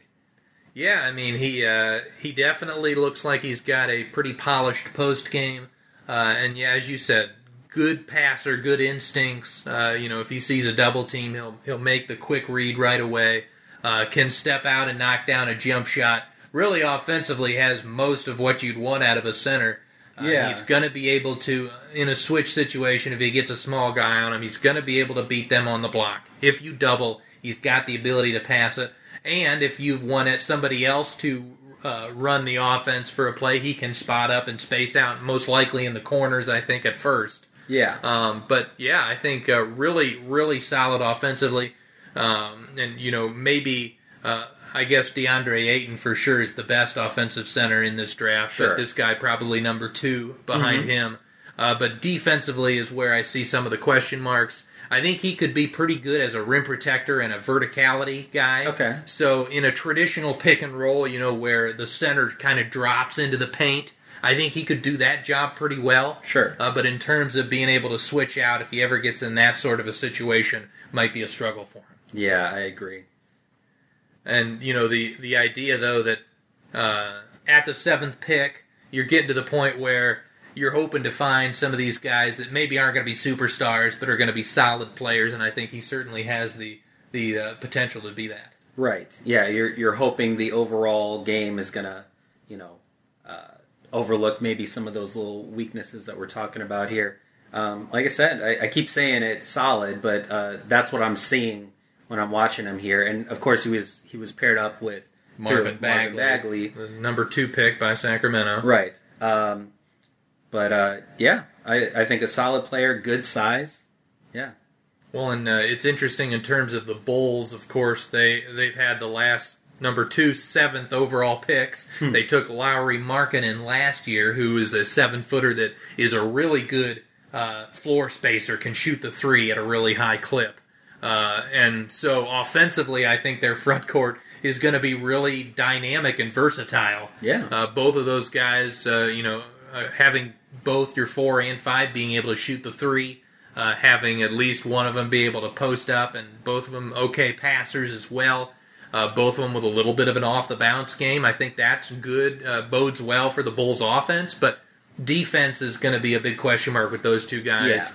Yeah, I mean he uh, he definitely looks like he's got a pretty polished post game, uh, and yeah, as you said, good passer, good instincts. Uh, you know, if he sees a double team, he'll he'll make the quick read right away. Uh, can step out and knock down a jump shot. Really, offensively, has most of what you'd want out of a center. Uh, Yeah. he's going to be able to in a switch situation if he gets a small guy on him. He's going to be able to beat them on the block. If you double, he's got the ability to pass it. And if you've won wanted somebody else to uh, run the offense for a play, he can spot up and space out, most likely in the corners, I think, at first. Yeah. Um, but yeah, I think uh, really, really solid offensively. Um, and, you know, maybe, uh, I guess DeAndre Ayton for sure is the best offensive center in this draft. Sure. But this guy probably number two behind him. Uh, but defensively is where I see some of the question marks. I think he could be pretty good as a rim protector and a verticality guy. Okay. So in a traditional pick and roll, you know, where the center kind of drops into the paint, I think he could do that job pretty well. Sure. Uh, but in terms of being able to switch out, if he ever gets in that sort of a situation, might be a struggle for him. yeah, I agree. And you know the the idea though that uh, at the seventh pick, you're getting to the point where you're hoping to find some of these guys that maybe aren't going to be superstars, but are going to be solid players. And I think he certainly has the the uh, potential to be that. Right. Yeah, you're you're hoping the overall game is gonna, you know, uh, overlook maybe some of those little weaknesses that we're talking about here. Um, like I said, I, I keep saying it's solid, but uh, that's what I'm seeing when I'm watching him here. And of course, he was he was paired up with Marvin? Bagley, Bagley. the number two pick by Sacramento. Right. Um, but uh, yeah, I, I think a solid player, good size. Yeah. Well, and uh, it's interesting in terms of the Bulls. Of course, they they've had the last number two seventh overall picks. They took Lauri Markkanen last year, who is a seven footer that is a really good uh, floor spacer, can shoot the three at a really high clip. Uh, and so offensively, I think their front court is going to be really dynamic and versatile. Yeah. Uh, both of those guys, uh, you know, uh, having both your four and five being able to shoot the three, uh, having at least one of them be able to post up, and both of them okay passers as well. Uh, both of them with a little bit of an off the bounce game. I think that's good, uh, bodes well for the Bulls' offense, but defense is going to be a big question mark with those two guys Yeah.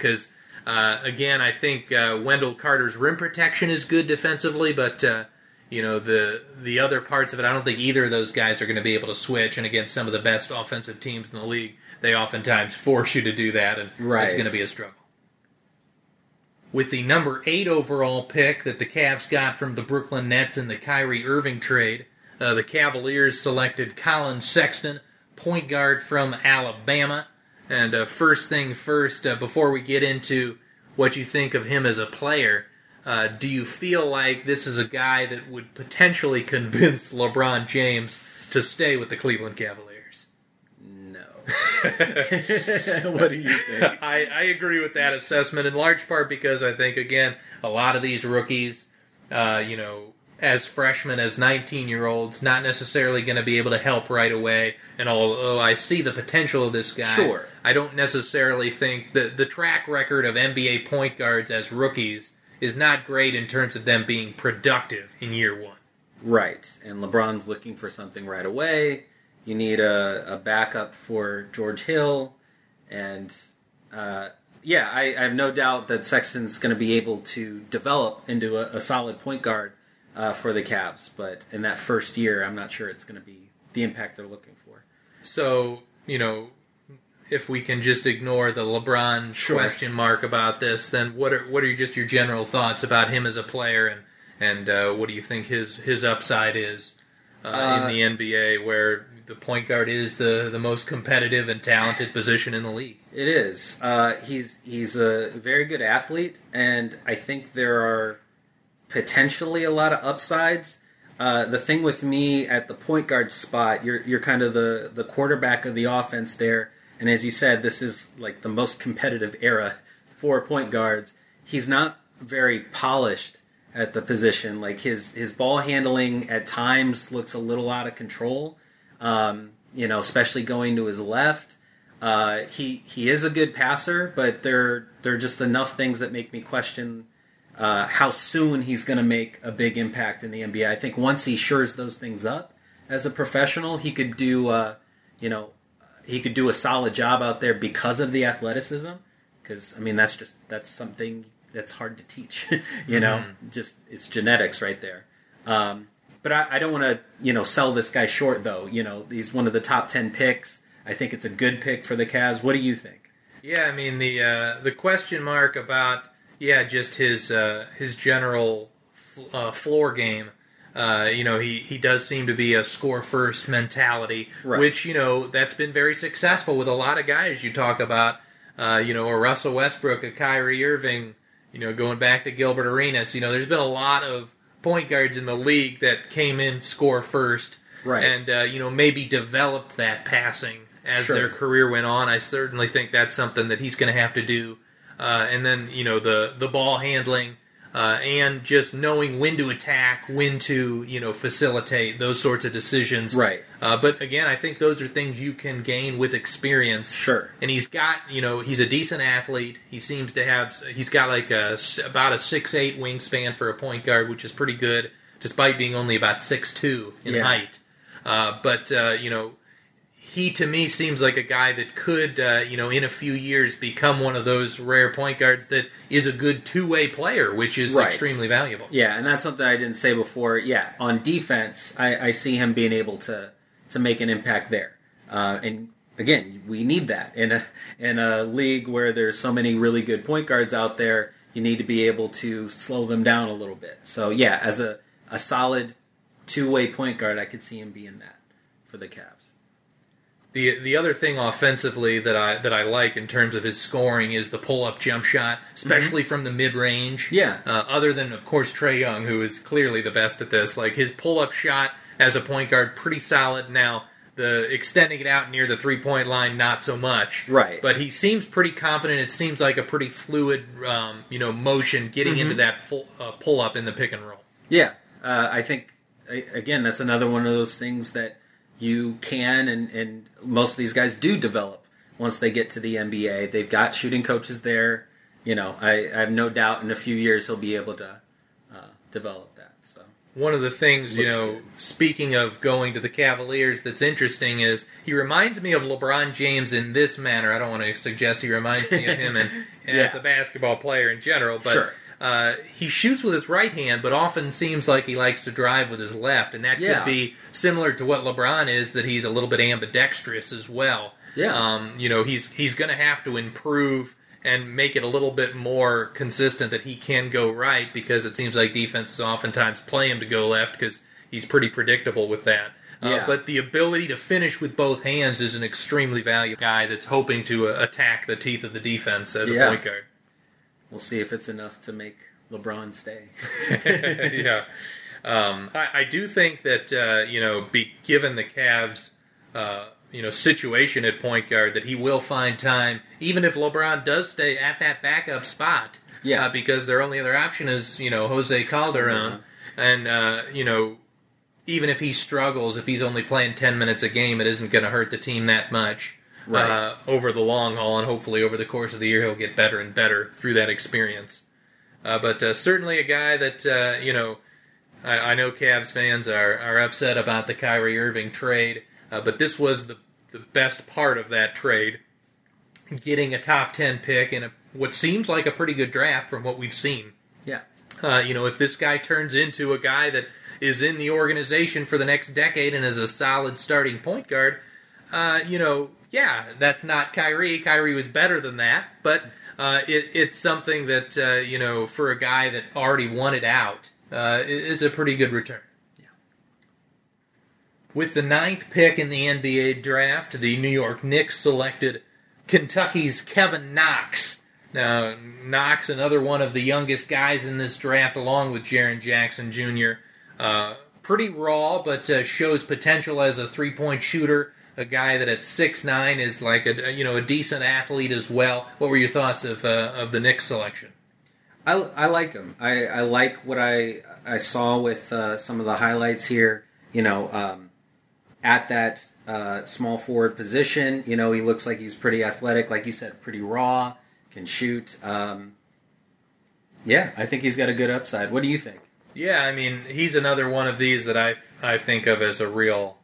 Uh, again, I think uh, Wendell Carter's rim protection is good defensively, but uh, you know the the other parts of it, I don't think either of those guys are going to be able to switch. And against some of the best offensive teams in the league, they oftentimes force you to do that, and Right. it's going to be a struggle. With the number eight overall pick that the Cavs got from the Brooklyn Nets in the Kyrie Irving trade, uh, the Cavaliers selected Collin Sexton, point guard from Alabama. And uh, first thing first, uh, before we get into what you think of him as a player, uh, do you feel like this is a guy that would potentially convince LeBron James to stay with the Cleveland Cavaliers? No. what do you think? I, I agree with that assessment in large part because I think, again, a lot of these rookies, uh, you know, as freshmen, as 19 year olds, not necessarily going to be able to help right away. And although I see the potential of this guy, Sure. I don't necessarily think that the track record of NBA point guards as rookies is not great in terms of them being productive in year one. Right. And LeBron's looking for something right away. You need a, a backup for George Hill. And uh, yeah, I, I have no doubt that Sexton's going to be able to develop into a, a solid point guard uh, for the Cavs. But in that first year, I'm not sure it's going to be the impact they're looking for. So, you know, if we can just ignore the LeBron Sure. question mark about this, then what are what are just your general thoughts about him as a player, and and uh, what do you think his his upside is uh, Uh, in the NBA, where the point guard is the the most competitive and talented position in the league? It is. Uh, he's he's a very good athlete, and I think there are potentially a lot of upsides. Uh, the thing with me at the point guard spot, you're you're kind of the the quarterback of the offense there, and as you said, this is like the most competitive era for point guards. He's not very polished at the position. Like his his ball handling at times looks a little out of control. Um, you know, especially going to his left. Uh, he he is a good passer, but there there are just enough things that make me question uh, how soon he's going to make a big impact in the NBA. I think once he shores those things up as a professional, he could do uh, you know he could do a solid job out there because of the athleticism. Because I mean that's just that's something that's hard to teach. you know, just it's genetics right there. Um, but I, I don't want to you know sell this guy short though. You know he's one of the top ten picks. I think it's a good pick for the Cavs. What do you think? Yeah, I mean the uh, the question mark about yeah, just his uh, his general f- uh, floor game. Uh, you know, he, he does seem to be a score first mentality, Right. which you know that's been very successful with a lot of guys. You talk about, uh, you know, a Russell Westbrook, a Kyrie Irving, you know, going back to Gilbert Arenas. You know, there's been a lot of point guards in the league that came in score first, Right. and uh, you know maybe developed that passing as Sure. their career went on. I certainly think that's something that he's going to have to do. Uh, and then you know the the ball handling uh, and just knowing when to attack, when to you know facilitate those sorts of decisions. Right. Uh, but again, I think those are things you can gain with experience. Sure. And he's got you know he's a decent athlete. He seems to have he's got like a about a six eight wingspan for a point guard, which is pretty good, despite being only about six two in Yeah. height. Uh, but uh, you know he to me seems like a guy that could, uh, you know, in a few years become one of those rare point guards that is a good two way player, which is Right. extremely valuable. Yeah, and that's something I didn't say before. Yeah, on defense, I, I see him being able to to make an impact there. Uh, and again, we need that in a in a league where there's so many really good point guards out there. You need to be able to slow them down a little bit. So yeah, as a a solid two way point guard, I could see him being that for the Cavs. The the other thing offensively that I that I like in terms of his scoring is the pull up jump shot, especially from the mid range. Yeah. Uh, other than of course Trae Young, who is clearly the best at this, like his pull up shot as a point guard, pretty solid. Now the extending it out near the three point line, not so much. Right. But he seems pretty confident. It seems like a pretty fluid, um, you know, motion getting into that full, uh, pull up in the pick and roll. Yeah, uh, I think again that's another one of those things that you can and, and most of these guys do develop once they get to the NBA. They've got shooting coaches there. You know, I, I have no doubt in a few years he'll be able to uh, develop that. So One of the things, you know, good. speaking of going to the Cavaliers, that's interesting is he reminds me of LeBron James in this manner. I don't want to suggest he reminds me of him and, as a basketball player in general, but Sure. Uh, he shoots with his right hand, but often seems like he likes to drive with his left, and that Yeah. could be similar to what LeBron is. That he's a little bit ambidextrous as well. Yeah. um, you know, he's he's going to have to improve and make it a little bit more consistent that he can go right because it seems like defenses oftentimes play him to go left because he's pretty predictable with that. Uh, Yeah. but the ability to finish with both hands is an extremely valuable guy that's hoping to uh, attack the teeth of the defense as a Yeah. point guard. We'll see if it's enough to make LeBron stay. yeah. Um, I, I do think that uh, you know, be given the Cavs, uh, you know, situation at point guard, that he will find time, even if LeBron does stay at that backup spot. Yeah. Uh, because their only other option is you know Jose Calderon, and uh, you know, even if he struggles, if he's only playing ten minutes a game, it isn't going to hurt the team that much. Right. Uh, over the long haul, and hopefully over the course of the year, he'll get better and better through that experience. Uh, but uh, certainly a guy that uh, you know, I, I know Cavs fans are, are upset about the Kyrie Irving trade, uh, but this was the the best part of that trade, getting a top ten pick in a what seems like a pretty good draft from what we've seen. Yeah. Uh, you know, if this guy turns into a guy that is in the organization for the next decade and is a solid starting point guard, uh, you know, yeah, that's not Kyrie. Kyrie was better than that, but uh, it, it's something that uh, you know for a guy that already it out, uh, it, it's a pretty good return. Yeah. With the ninth pick in the NBA draft, the New York Knicks selected Kentucky's Kevin Knox. Now, Knox, another one of the youngest guys in this draft, along with Jaren Jackson Jr. Uh, pretty raw, but uh, shows potential as a three-point shooter. A guy that at six nine is like a you know a decent athlete as well. What were your thoughts of uh, of the Knicks selection? I, I like him. I, I like what I I saw with uh, some of the highlights here. You know, um, at that uh, small forward position, you know, he looks like he's pretty athletic, like you said, pretty raw, can shoot. Um, yeah, I think he's got a good upside. What do you think? Yeah, I mean, he's another one of these that I I think of as a real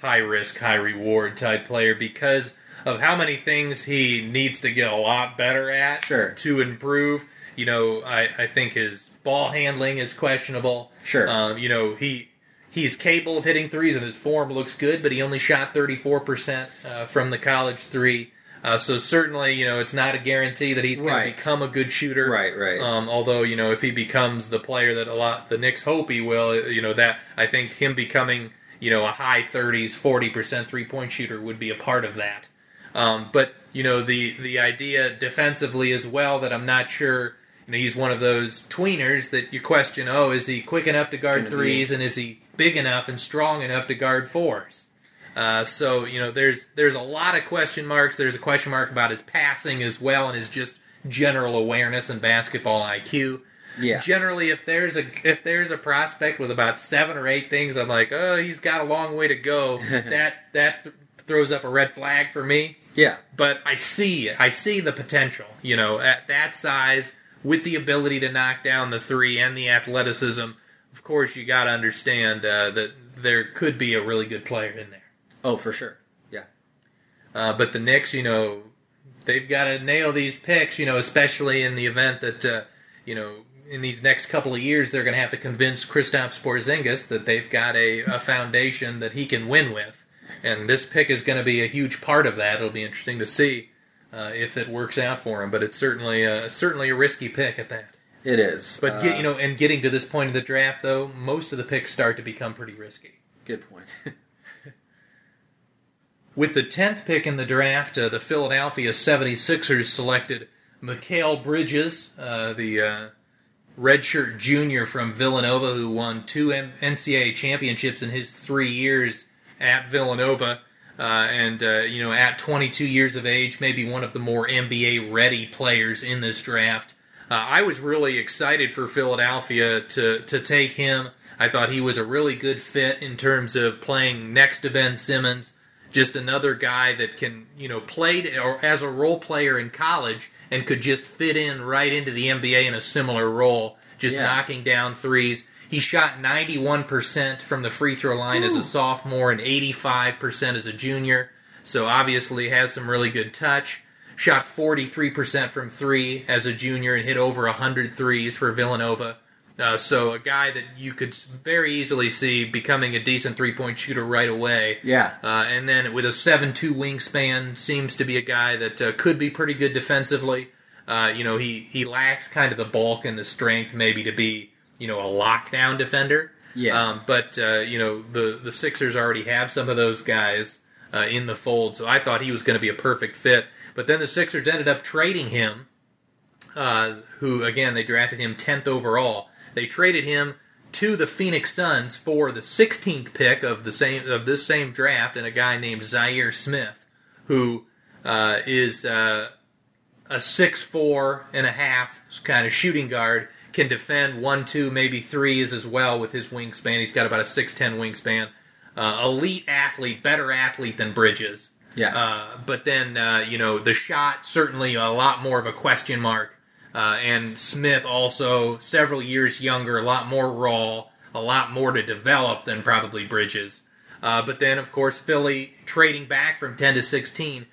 high risk, high reward type player because of how many things he needs to get a lot better at Sure. to improve. You know, I, I think his ball handling is questionable. Sure. Um, you know, he he's capable of hitting threes and his form looks good, but he only shot 34% uh, from the college three. Uh, so certainly, you know, it's not a guarantee that he's going Right. to become a good shooter. Right, right. Um, although, you know, if he becomes the player that a lot the Knicks hope he will, you know, that I think him becoming, you know, a high 30s, 40% three-point shooter would be a part of that. Um, but you know, the the idea defensively as well that I'm not sure. You know, he's one of those tweeners that you question. Oh, is he quick enough to guard Gonna be- threes, and is he big enough and strong enough to guard fours? Uh, so you know, there's there's a lot of question marks. There's a question mark about his passing as well, and his just general awareness and basketball IQ. Yeah. Generally, if there's a if there's a prospect with about seven or eight things, I'm like, oh, he's got a long way to go. that that th- throws up a red flag for me. Yeah. But I see. I see the potential. You know, at that size, with the ability to knock down the three and the athleticism, of course, you got to understand uh, that there could be a really good player in there. Oh, for sure. Yeah. Uh, but the Knicks, you know, they've got to nail these picks, you know, especially in the event that, uh, you know, in these next couple of years, they're going to have to convince Kristaps Porzingis that they've got a, a foundation that he can win with. And this pick is going to be a huge part of that. It'll be interesting to see uh, if it works out for him. But it's certainly a, certainly a risky pick at that. It is. But get, you Uh, know, and getting to this point in the draft, though, most of the picks start to become pretty risky. good point. With the 10th pick in the draft, uh, the Philadelphia 76ers selected Mikal Bridges, uh, the uh, redshirt junior from Villanova who won two NCAA championships in his three years at Villanova. Uh, and, uh, you know, at 22 years of age, maybe one of the more NBA ready players in this draft. Uh, I was really excited for Philadelphia to, to take him. I thought he was a really good fit in terms of playing next to Ben Simmons just another guy that can you know played or as a role player in college and could just fit in right into the NBA in a similar role, just Yeah. knocking down threes. He shot 91% from the free throw line as a sophomore and 85% as a junior. So obviously has some really good touch. Shot 43% from three as a junior and hit over 100 threes for Villanova. Uh, so a guy that you could very easily see becoming a decent three-point shooter right away. Yeah. Uh, and then with a 7-2 wingspan, seems to be a guy that uh, could be pretty good defensively. Uh, you know, he, he lacks kind of the bulk and the strength maybe to be, you know, a lockdown defender. Yeah. Um, but, uh, you know, the, the Sixers already have some of those guys uh, in the fold, so I thought he was going to be a perfect fit. But then the Sixers ended up trading him uh, who again they drafted him 10th overall. They traded him to the Phoenix Suns for the 16th pick of the same of this same draft, and a guy named Zhaire Smith, who uh, is uh, a six four and a half kind of shooting guard, can defend one, two, maybe threes as well with his wingspan. He's got about a six ten wingspan. Uh, elite athlete, better athlete than Bridges. Yeah. Uh, but then, uh, you know, the shot certainly a lot more of a question mark. Uh, and Smith also several years younger, a lot more raw, a lot more to develop than probably Bridges. Uh, but then, of course, Philly trading back from 10 to 16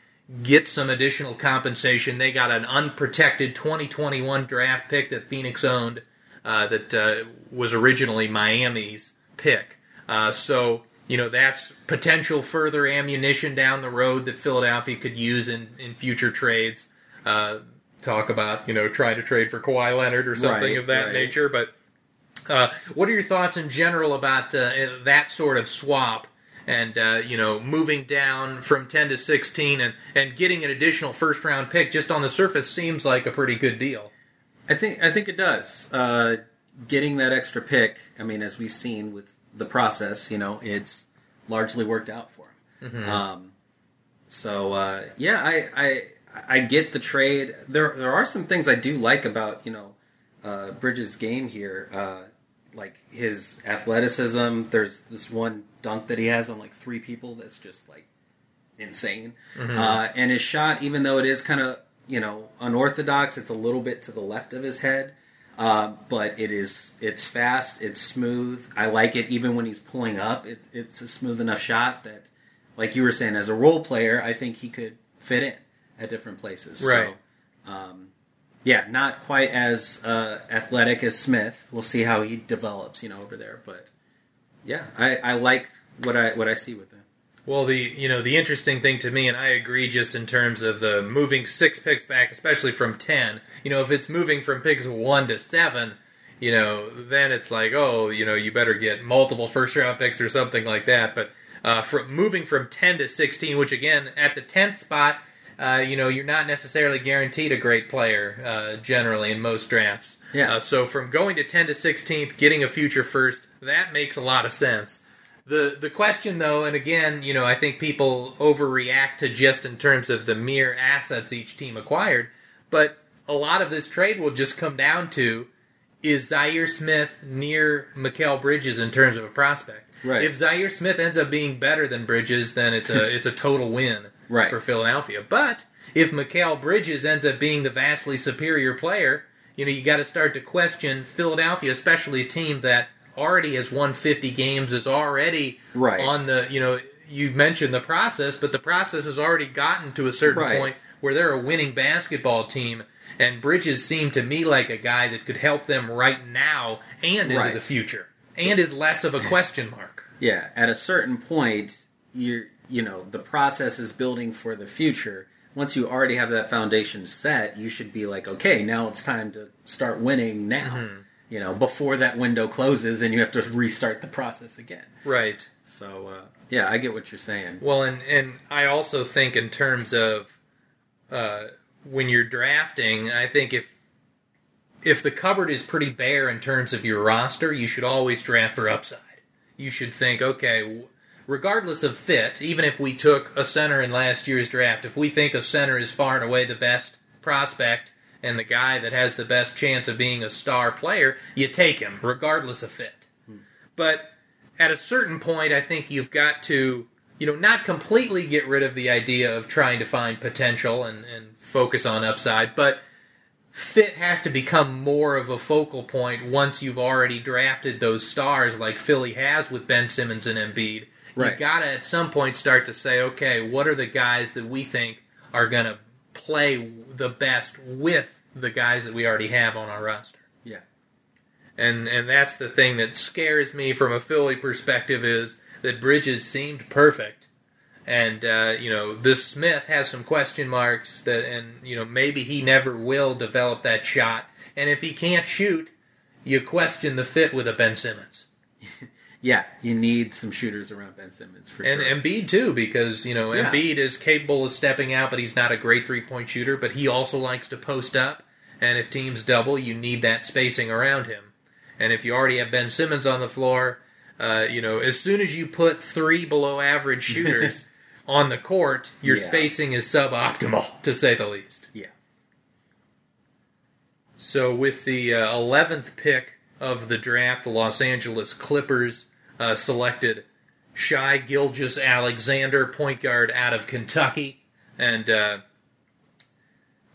gets some additional compensation. They got an unprotected 2021 draft pick that Phoenix owned uh, that uh, was originally Miami's pick. Uh, so, you know that's potential further ammunition down the road that Philadelphia could use in in future trades. Talk about you know trying to trade for Kawhi Leonard or something Right, of that right. nature, but. Uh, what are your thoughts in general about uh, that sort of swap and uh, you know moving down from 10 to 16 and, and getting an additional first round pick just on the surface seems like a pretty good deal. I think I think it does. Uh, getting that extra pick, I mean, as we've seen with the process, you know, it's largely worked out for him. Um, so uh, yeah, I, I I get the trade. There there are some things I do like about you know uh, Bridges' game here, uh, like his athleticism. There's this one dunk that he has on like three people that's just like insane. Uh, and his shot, even though it is kind of you know unorthodox, it's a little bit to the left of his head. Uh, but it is it's fast, it's smooth. I like it even when he's pulling up. It, it's a smooth enough shot that, like you were saying, as a role player, I think he could fit in at different places. Right. So, um, yeah, not quite as uh, athletic as Smith. We'll see how he develops, you know, over there. But yeah, I, I like what I what I see with him. Well, the you know the interesting thing to me, and I agree, just in terms of the moving six picks back, especially from ten. You know, if it's moving from picks one to seven, you know, then it's like, oh, you know, you better get multiple first round picks or something like that. But uh, from moving from ten to sixteen, which again at the tenth spot, uh, you know, you're not necessarily guaranteed a great player uh, generally in most drafts. Yeah. Uh, so from going to ten to sixteenth, getting a future first, that makes a lot of sense. The the question though, and again, you know, I think people overreact to just in terms of the mere assets each team acquired, but a lot of this trade will just come down to is Zhaire Smith near Mikal Bridges in terms of a prospect. Right. If Zhaire Smith ends up being better than Bridges, then it's a it's a total win Right. for Philadelphia. But if Mikal Bridges ends up being the vastly superior player, you know, you got to start to question Philadelphia, especially a team that already has won 50 games, is already Right. on the, you know, you mentioned the process, but the process has already gotten to a certain Right. point where they're a winning basketball team. And Bridges seemed to me like a guy that could help them right now and into Right. the future, and is less of a question mark. Yeah, at a certain point, you're you know the process is building for the future. Once you already have that foundation set, you should be like, okay, now it's time to start winning now. Mm-hmm. You know, before that window closes and you have to restart the process again. Right. So uh, yeah, I get what you're saying. Well, and and I also think in terms of uh, when you're drafting, I think if if the cupboard is pretty bare in terms of your roster, you should always draft for upside. You should think, okay, regardless of fit, even if we took a center in last year's draft, if we think a center is far and away the best prospect and the guy that has the best chance of being a star player, you take him, regardless of fit. But at a certain point, I think you've got to, you know, not completely get rid of the idea of trying to find potential and, and focus on upside, but fit has to become more of a focal point once you've already drafted those stars like Philly has with Ben Simmons and Embiid. You Right. gotta at some point start to say, okay, what are the guys that we think are gonna play the best with the guys that we already have on our roster? Yeah. and and that's the thing that scares me from a Philly perspective is that Bridges seemed perfect, and uh, you know this Smith has some question marks that, and you know maybe he never will develop that shot, and if he can't shoot, you question the fit with a Ben Simmons Yeah, you need some shooters around Ben Simmons for and sure. Embiid too, because you know Yeah. Embiid is capable of stepping out, but he's not a great three point shooter, but he also likes to post up, and if teams double, you need that spacing around him. And if you already have Ben Simmons on the floor, uh, you know, as soon as you put three below average shooters on the court, your Yeah. spacing is suboptimal, to say the least. yeah. So, with the uh, 11th pick of the draft, the Los Angeles Clippers uh, selected Shai Gilgeous-Alexander, point guard out of Kentucky. And uh,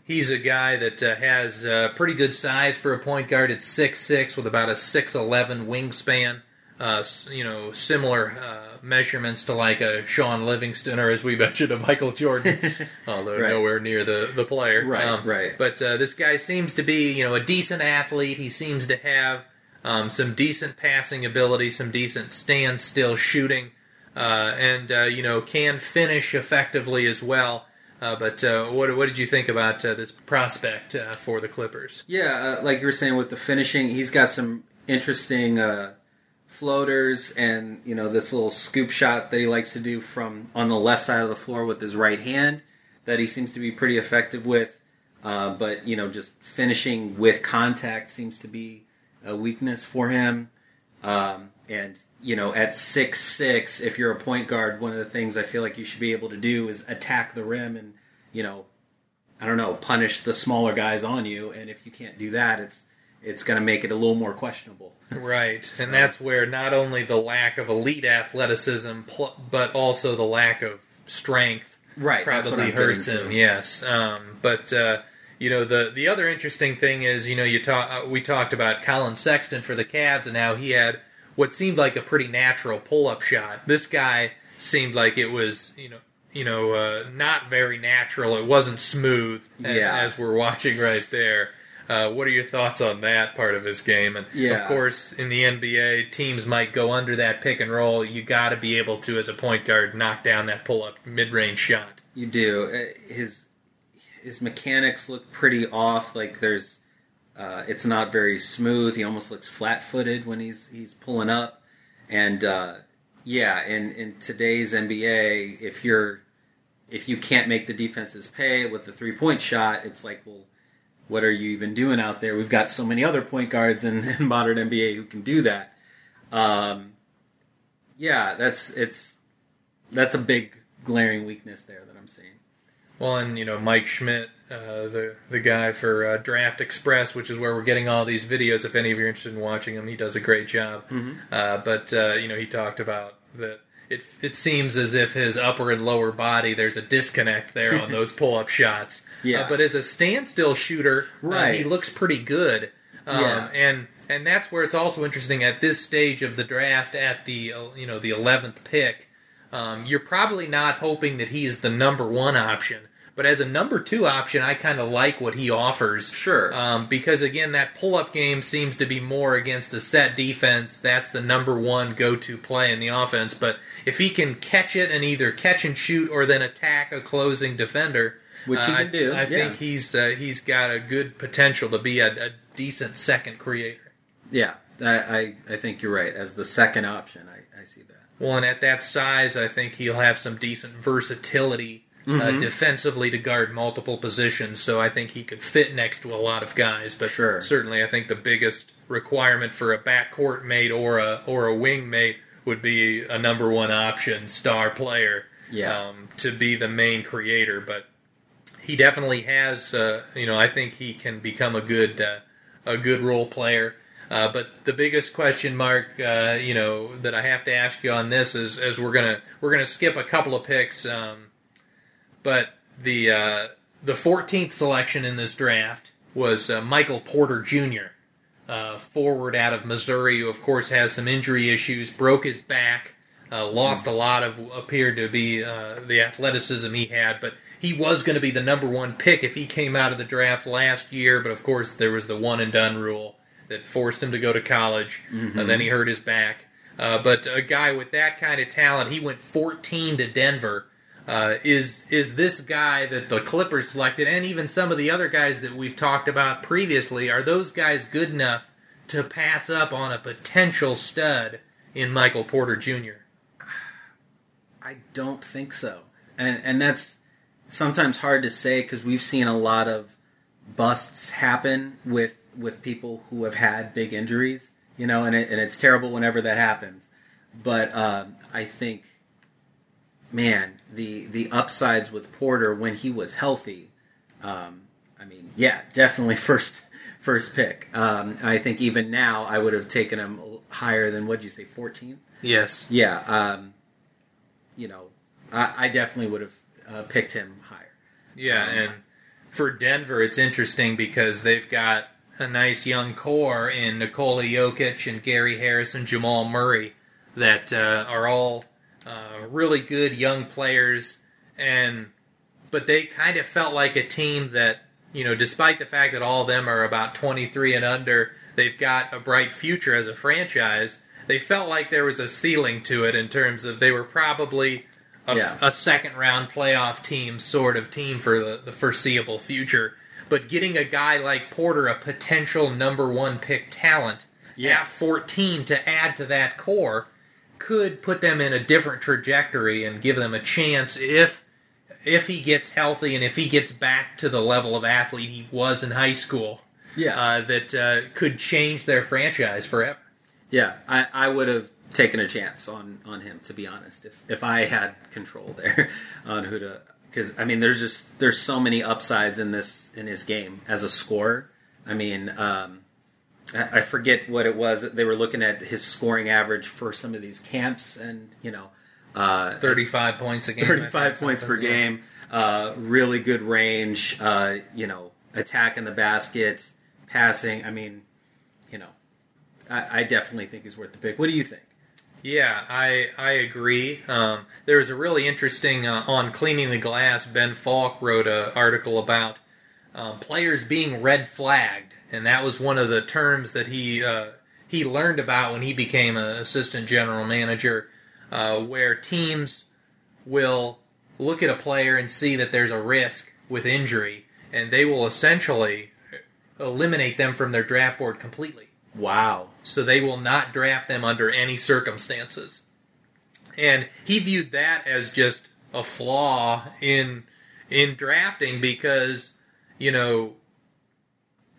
he's a guy that uh, has uh, pretty good size for a point guard at 6'6 with about a 6'11 wingspan. Uh, you know, similar uh, measurements to like a Shaun Livingston or, as we mentioned, a Michael Jordan, although Right. nowhere near the, the player. Right, right. But uh, this guy seems to be, you know, a decent athlete. He seems to have um, some decent passing ability, some decent standstill shooting. uh, and uh, you know can finish effectively as well. Uh, but uh, what what did you think about uh, this prospect uh, for the Clippers? Yeah, like you were saying with the finishing, he's got some interesting floaters and you know this little scoop shot that he likes to do from on the left side of the floor with his right hand that he seems to be pretty effective with. But you know, just finishing with contact seems to be a weakness for him. Um, and you know, at six six, if you're a point guard, one of the things I feel like you should be able to do is attack the rim and you know, I don't know, punish the smaller guys on you. And if you can't do that, it's it's going to make it a little more questionable. Right, and that's where not only the lack of elite athleticism, pl- but also the lack of strength, Right, probably hurts him. Yes, um, but uh, you know the the other interesting thing is you know you talk uh, we talked about Collin Sexton for the Cavs and how he had what seemed like a pretty natural pull up shot. This guy seemed like it was you know you know uh, not very natural. It wasn't smooth. Yeah. as we're watching right there. Uh, what are your thoughts on that part of his game? And Yeah. of course, in the NBA, teams might go under that pick and roll. You got to be able to, as a point guard, knock down that pull up mid range shot. You do. Uh, His his mechanics look pretty off. Like there's, uh, it's not very smooth. He almost looks flat footed when he's he's pulling up. And uh, yeah, in in today's NBA, if you're if you can't make the defenses pay with the three point shot, it's like, well, what are you even doing out there? We've got so many other point guards in, in modern NBA who can do that. Um, yeah, that's it's that's a big glaring weakness there seeing. Well, and you know Mike Schmitz, uh, the the guy for uh, Draft Express, which is where we're getting all these videos. If any of you are interested in watching him, he does a great job. Uh, but uh, you know he talked about that. It, it seems as if his upper and lower body there's a disconnect there on those pull up shots. Yeah. Uh, but as a standstill shooter, uh, Right. he looks pretty good. Um, Yeah. And and that's where it's also interesting at this stage of the draft, at the you know the eleventh pick. Um, you're probably not hoping that he's the number one option, but as a number two option, I kind of like what he offers. Sure. Um, because again, that pull up game seems to be more against a set defense. That's the number one go to play in the offense. But if he can catch it and either catch and shoot or then attack a closing defender, Which he uh, can I, do, I yeah. think he's uh, he's got a good potential to be a, a decent second creator. Yeah, I, I, I think you're right. As the second option, I, I see that. Well, and at that size, I think he'll have some decent versatility uh, defensively to guard multiple positions. So I think he could fit next to a lot of guys. But Sure. certainly, I think the biggest requirement for a backcourt mate or a or a wing mate would be a number one option star player. Yeah. Um, to be the main creator, but he definitely has. Uh, you know, I think he can become a good uh, a good role player. Uh, but the biggest question mark, uh, you know, that I have to ask you on this is, as we're gonna we're gonna skip a couple of picks, um, but the uh, the 14th selection in this draft was uh, Michael Porter Jr., uh, forward out of Missouri, who of course has some injury issues, broke his back, uh, lost a lot of appeared to be uh, the athleticism he had, but he was going to be the number one pick if he came out of the draft last year. But of course, there was the one and done rule that forced him to go to college. and then he hurt his back. Uh, but a guy with that kind of talent, he went 14 to Denver. Uh, is is this guy that the Clippers selected, and even some of the other guys that we've talked about previously, are those guys good enough to pass up on a potential stud in Michael Porter Jr.? I don't think so, and and that's sometimes hard to say because we've seen a lot of busts happen with with people who have had big injuries, you know, and it, and it's terrible whenever that happens. But um, I think, man, the the upsides with Porter when he was healthy, um, I mean, yeah, definitely first first pick. Um, I think even now I would have taken him higher than what'd you say, fourteenth? Yes. Yeah, um, you know, I, I definitely would have uh, picked him higher. Yeah, and for Denver, it's interesting because they've got a nice young core in Nikola Jokic and Gary Harris and Jamal Murray that uh, are all uh, really good young players, and but they kind of felt like a team that you know, despite the fact that all of them are about 23 and under, they've got a bright future as a franchise. they felt like there was a ceiling to it in terms of they were probably a, Yeah. a second round playoff team sort of team for the, the foreseeable future. But getting a guy like Porter, a potential number one pick talent, Yeah. at 14 to add to that core could put them in a different trajectory and give them a chance if if he gets healthy and if he gets back to the level of athlete he was in high school Yeah. uh, that uh, could change their franchise forever. Yeah, I, I would have taken a chance on, on him to be honest if, if I had control there on who to because I mean there's just there's so many upsides in this in his game as a scorer. I mean um, I, forget what it was they were looking at his scoring average for some of these camps and you know uh, 35 points a game. 35 points per game, uh, really good range, uh, you know, attack in the basket, passing. I mean, you know, I, I definitely think he's worth the pick. What do you think? Yeah, I I agree. Um, there was a really interesting uh, on cleaning the glass. Ben Falk wrote an article about um, players being red flagged, and that was one of the terms that he uh, he learned about when he became an assistant general manager, uh, where teams will look at a player and see that there's a risk with injury, and they will essentially eliminate them from their draft board completely Wow. so they will not draft them under any circumstances. And he viewed that as just a flaw in in drafting because you know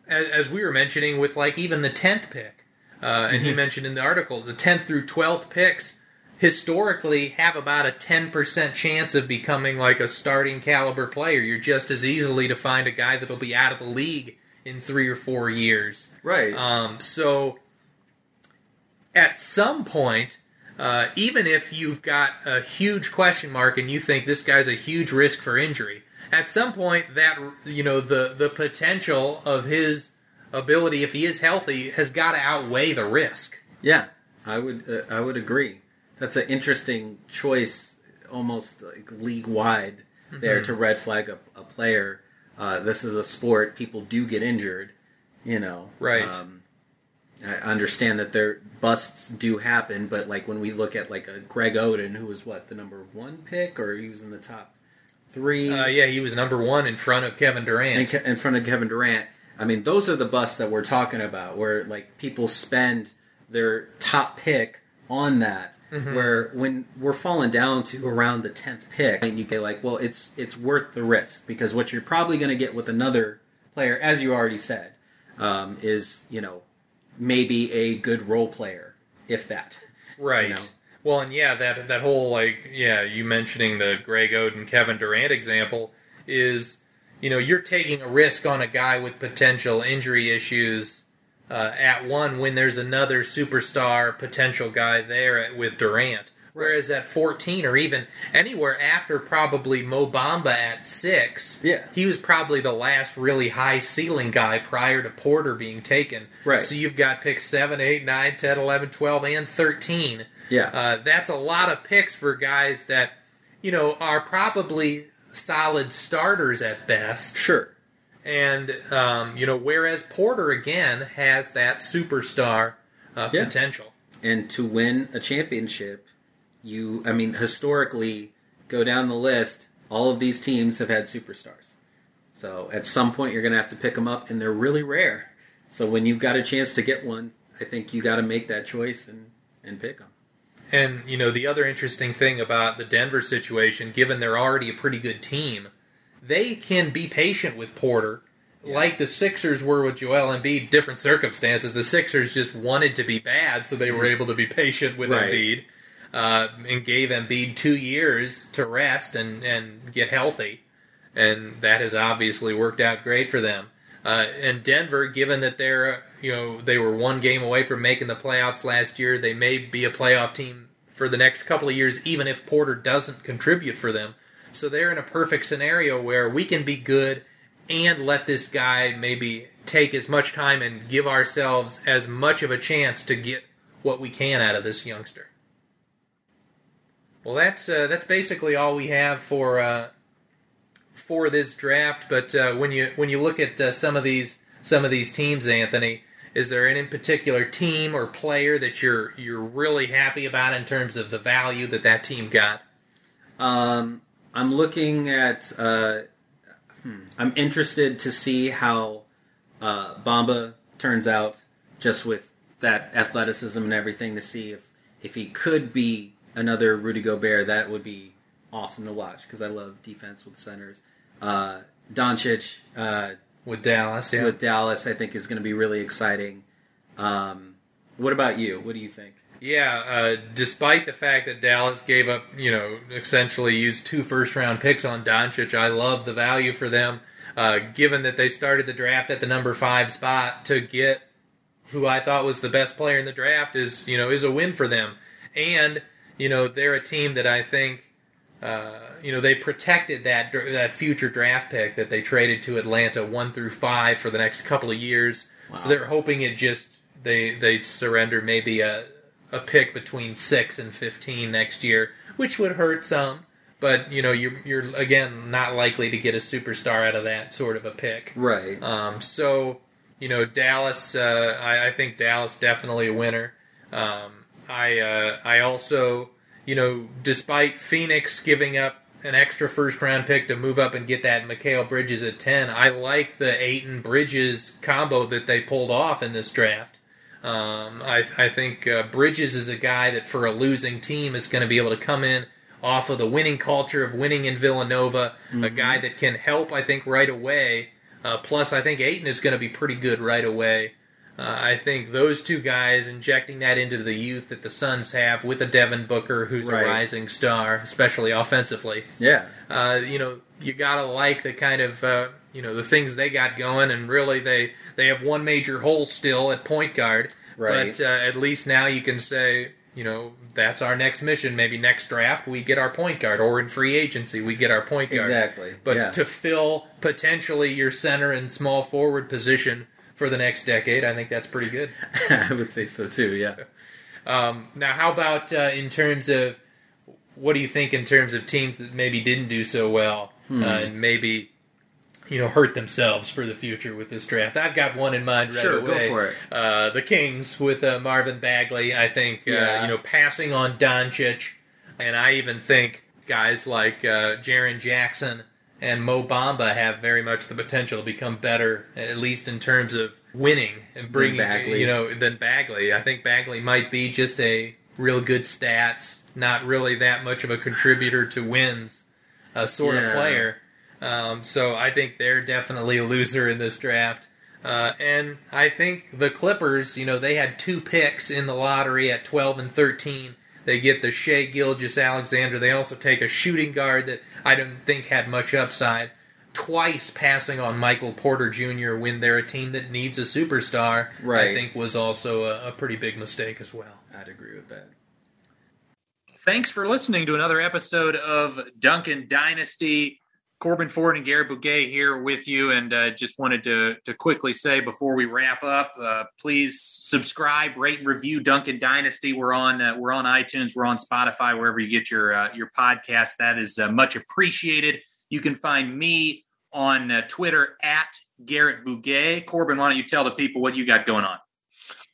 as, as we were mentioning with like even the 10th pick uh, and he mentioned in the article the 10th through 12th picks historically have about a 10% chance of becoming like a starting caliber player. You're just as easily to find a guy that'll be out of the league in 3 or 4 years. Right. um, so, at some point, uh, even if you've got a huge question mark and you think this guy's a huge risk for injury, at some point that you know the the potential of his ability, if he is healthy, has got to outweigh the risk. yeah, I would. Uh, I would agree. That's an interesting choice, almost like league wide there to red flag a, a player. Uh, this is a sport; people do get injured. You know, Right. Um, I understand that their busts do happen, but like when we look at like a Greg Oden, who was what the number one pick, or he was in the top three, Uh, yeah, he was number one in front of Kevin Durant. Ke- in front of Kevin Durant. I mean, those are the busts that we're talking about, where like people spend their top pick on that. Where when we're falling down to around the tenth pick, and you get like, well, it's it's worth the risk because what you're probably going to get with another player, as you already said, um, is you know maybe a good role player, if that. Right. You know? Well, and yeah, that that whole like yeah, you mentioning the Greg Oden Kevin Durant example is you know you're taking a risk on a guy with potential injury issues uh, at one when there's another superstar potential guy there at, with Durant. Whereas at 14 or even anywhere after probably Mo Bamba at six, Yeah. he was probably the last really high ceiling guy prior to Porter being taken. Right. So you've got picks 7, 8, 9, 10, 11, 12, and 13. Yeah. Uh, that's a lot of picks for guys that, you know, are probably solid starters at best. Sure. And, um, you know, whereas Porter, again, has that superstar uh, Yeah. potential. and to win a championship, you I mean historically go down the list, all of these teams have had superstars. So at some point you're going to have to pick them up and they're really rare. So when you've got a chance to get one, I think you got to make that choice and and pick them. And, you know, the other interesting thing about the Denver situation, given they're already a pretty good team, they can be patient with Porter, like the Sixers were with Joel Embiid. Different circumstances. The Sixers just wanted to be bad, so they were able to be patient with Right. Embiid, uh, and gave Embiid two years to rest and and get healthy, and that has obviously worked out great for them. Uh, and Denver, given that they're you know they were one game away from making the playoffs last year, they may be a playoff team for the next couple of years, even if Porter doesn't contribute for them. So they're in a perfect scenario where we can be good and let this guy maybe take as much time and give ourselves as much of a chance to get what we can out of this youngster. Well, that's uh, that's basically all we have for uh, for this draft. But uh, when you when you look at uh, some of these some of these teams, Anthony, Is there any particular team or player that you're you're really happy about in terms of the value that that team got? Um, I'm looking at. Uh, hmm, I'm interested to see how uh, Bamba turns out, just with that athleticism and everything. To see if if he could be another Rudy Gobert, that would be awesome to watch because I love defense with centers. Uh, Doncic uh, with Dallas, yeah. with Dallas, I think is going to be really exciting. Um, what about you? What do you think? Yeah, uh, despite the fact that Dallas gave up, you know, essentially used two first round picks on Doncic, I love the value for them. Uh, given that they started the draft at the number five spot to get who I thought was the best player in the draft is, you know, is a win for them. And, you know, they're a team that I think, uh, you know, they protected that that future draft pick that they traded to Atlanta one through five for the next couple of years. Wow. So they're hoping it just they they surrender maybe a a pick between six and fifteen next year, which would hurt some. But you know, you're you're again not likely to get a superstar out of that sort of a pick, right? Um, so you know, Dallas. Uh, I, I, think Dallas definitely a winner. Um, I uh, I also you know, despite Phoenix giving up an extra first round pick to move up and get that Mikal Bridges at ten, I like the Ayton Bridges combo that they pulled off in this draft. Um, I, I, think uh, Bridges is a guy that for a losing team is going to be able to come in off of the winning culture of winning in Villanova, mm-hmm. a guy that can help, I think, right away. Uh, plus, I think Ayton is going to be pretty good right away. Uh, I think those two guys injecting that into the youth that the Suns have with a Devin Booker who's right. a rising star, especially offensively. Yeah. Uh, you know, you gotta like the kind of uh, you know the things they got going, and really they they have one major hole still at point guard. Right. But uh, at least now you can say, you know, that's our next mission. Maybe next draft we get our point guard, or in free agency we get our point guard. Exactly. But yeah. to fill potentially your center and small forward position for the next decade, I think that's pretty good. I would say so too. Yeah. Um, now, how about uh, in terms of what do you think in terms of teams that maybe didn't do so well hmm. uh, and maybe you know hurt themselves for the future with this draft. I've got one in mind right sure, away. Go for it. Uh, the Kings with uh, Marvin Bagley. I think uh, yeah. you know passing on Doncic, and I even think guys like uh, Jaren Jackson and Mo Bamba have very much the potential to become better, at least in terms of winning and bringing you know than Bagley. I think Bagley might be just a real good stats, not really that much of a contributor to wins, uh, sort yeah. of player. Um, so I think they're definitely a loser in this draft. Uh, and I think the Clippers, you know, they had two picks in the lottery at 12 and 13. They get the Shai Gilgeous-Alexander. They also take a shooting guard that I don't think had much upside. Twice passing on Michael Porter Jr. when they're a team that needs a superstar, right. I think was also a, a pretty big mistake as well. I'd agree with that. Thanks for listening to another episode of Duncan Dynasty. Corbin Ford and Garrett Bouguet here with you, and uh, just wanted to to quickly say before we wrap up, uh, please subscribe, rate, and review Duncan Dynasty. We're on uh, we're on iTunes, we're on Spotify, wherever you get your uh, your podcast. That is uh, much appreciated. You can find me on uh, Twitter at Garrett Bouguet. Corbin, why don't you tell the people what you got going on?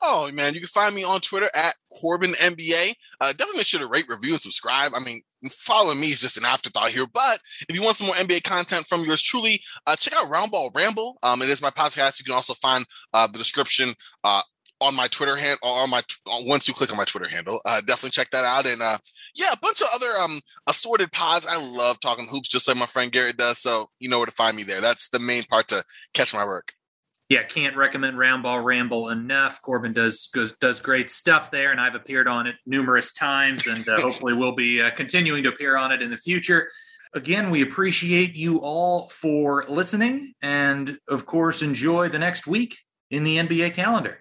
Oh man, you can find me on Twitter at Corbin NBA. Uh, definitely make sure to rate, review, and subscribe. I mean, following me is just an afterthought here. But if you want some more NBA content from yours truly, uh, check out Roundball Ramble. Um, it is my podcast. You can also find uh, the description uh, on my Twitter handle. On my once you click on my Twitter handle, uh, definitely check that out. And uh, yeah, a bunch of other um assorted pods. I love talking hoops, just like my friend Garrett does. So you know where to find me there. That's the main part to catch my work yeah, can't recommend Roundball Ramble enough. Corbin does goes, does great stuff there, and I've appeared on it numerous times, and uh, hopefully we'll be uh, continuing to appear on it in the future. Again, we appreciate you all for listening, and of course, enjoy the next week in the NBA calendar.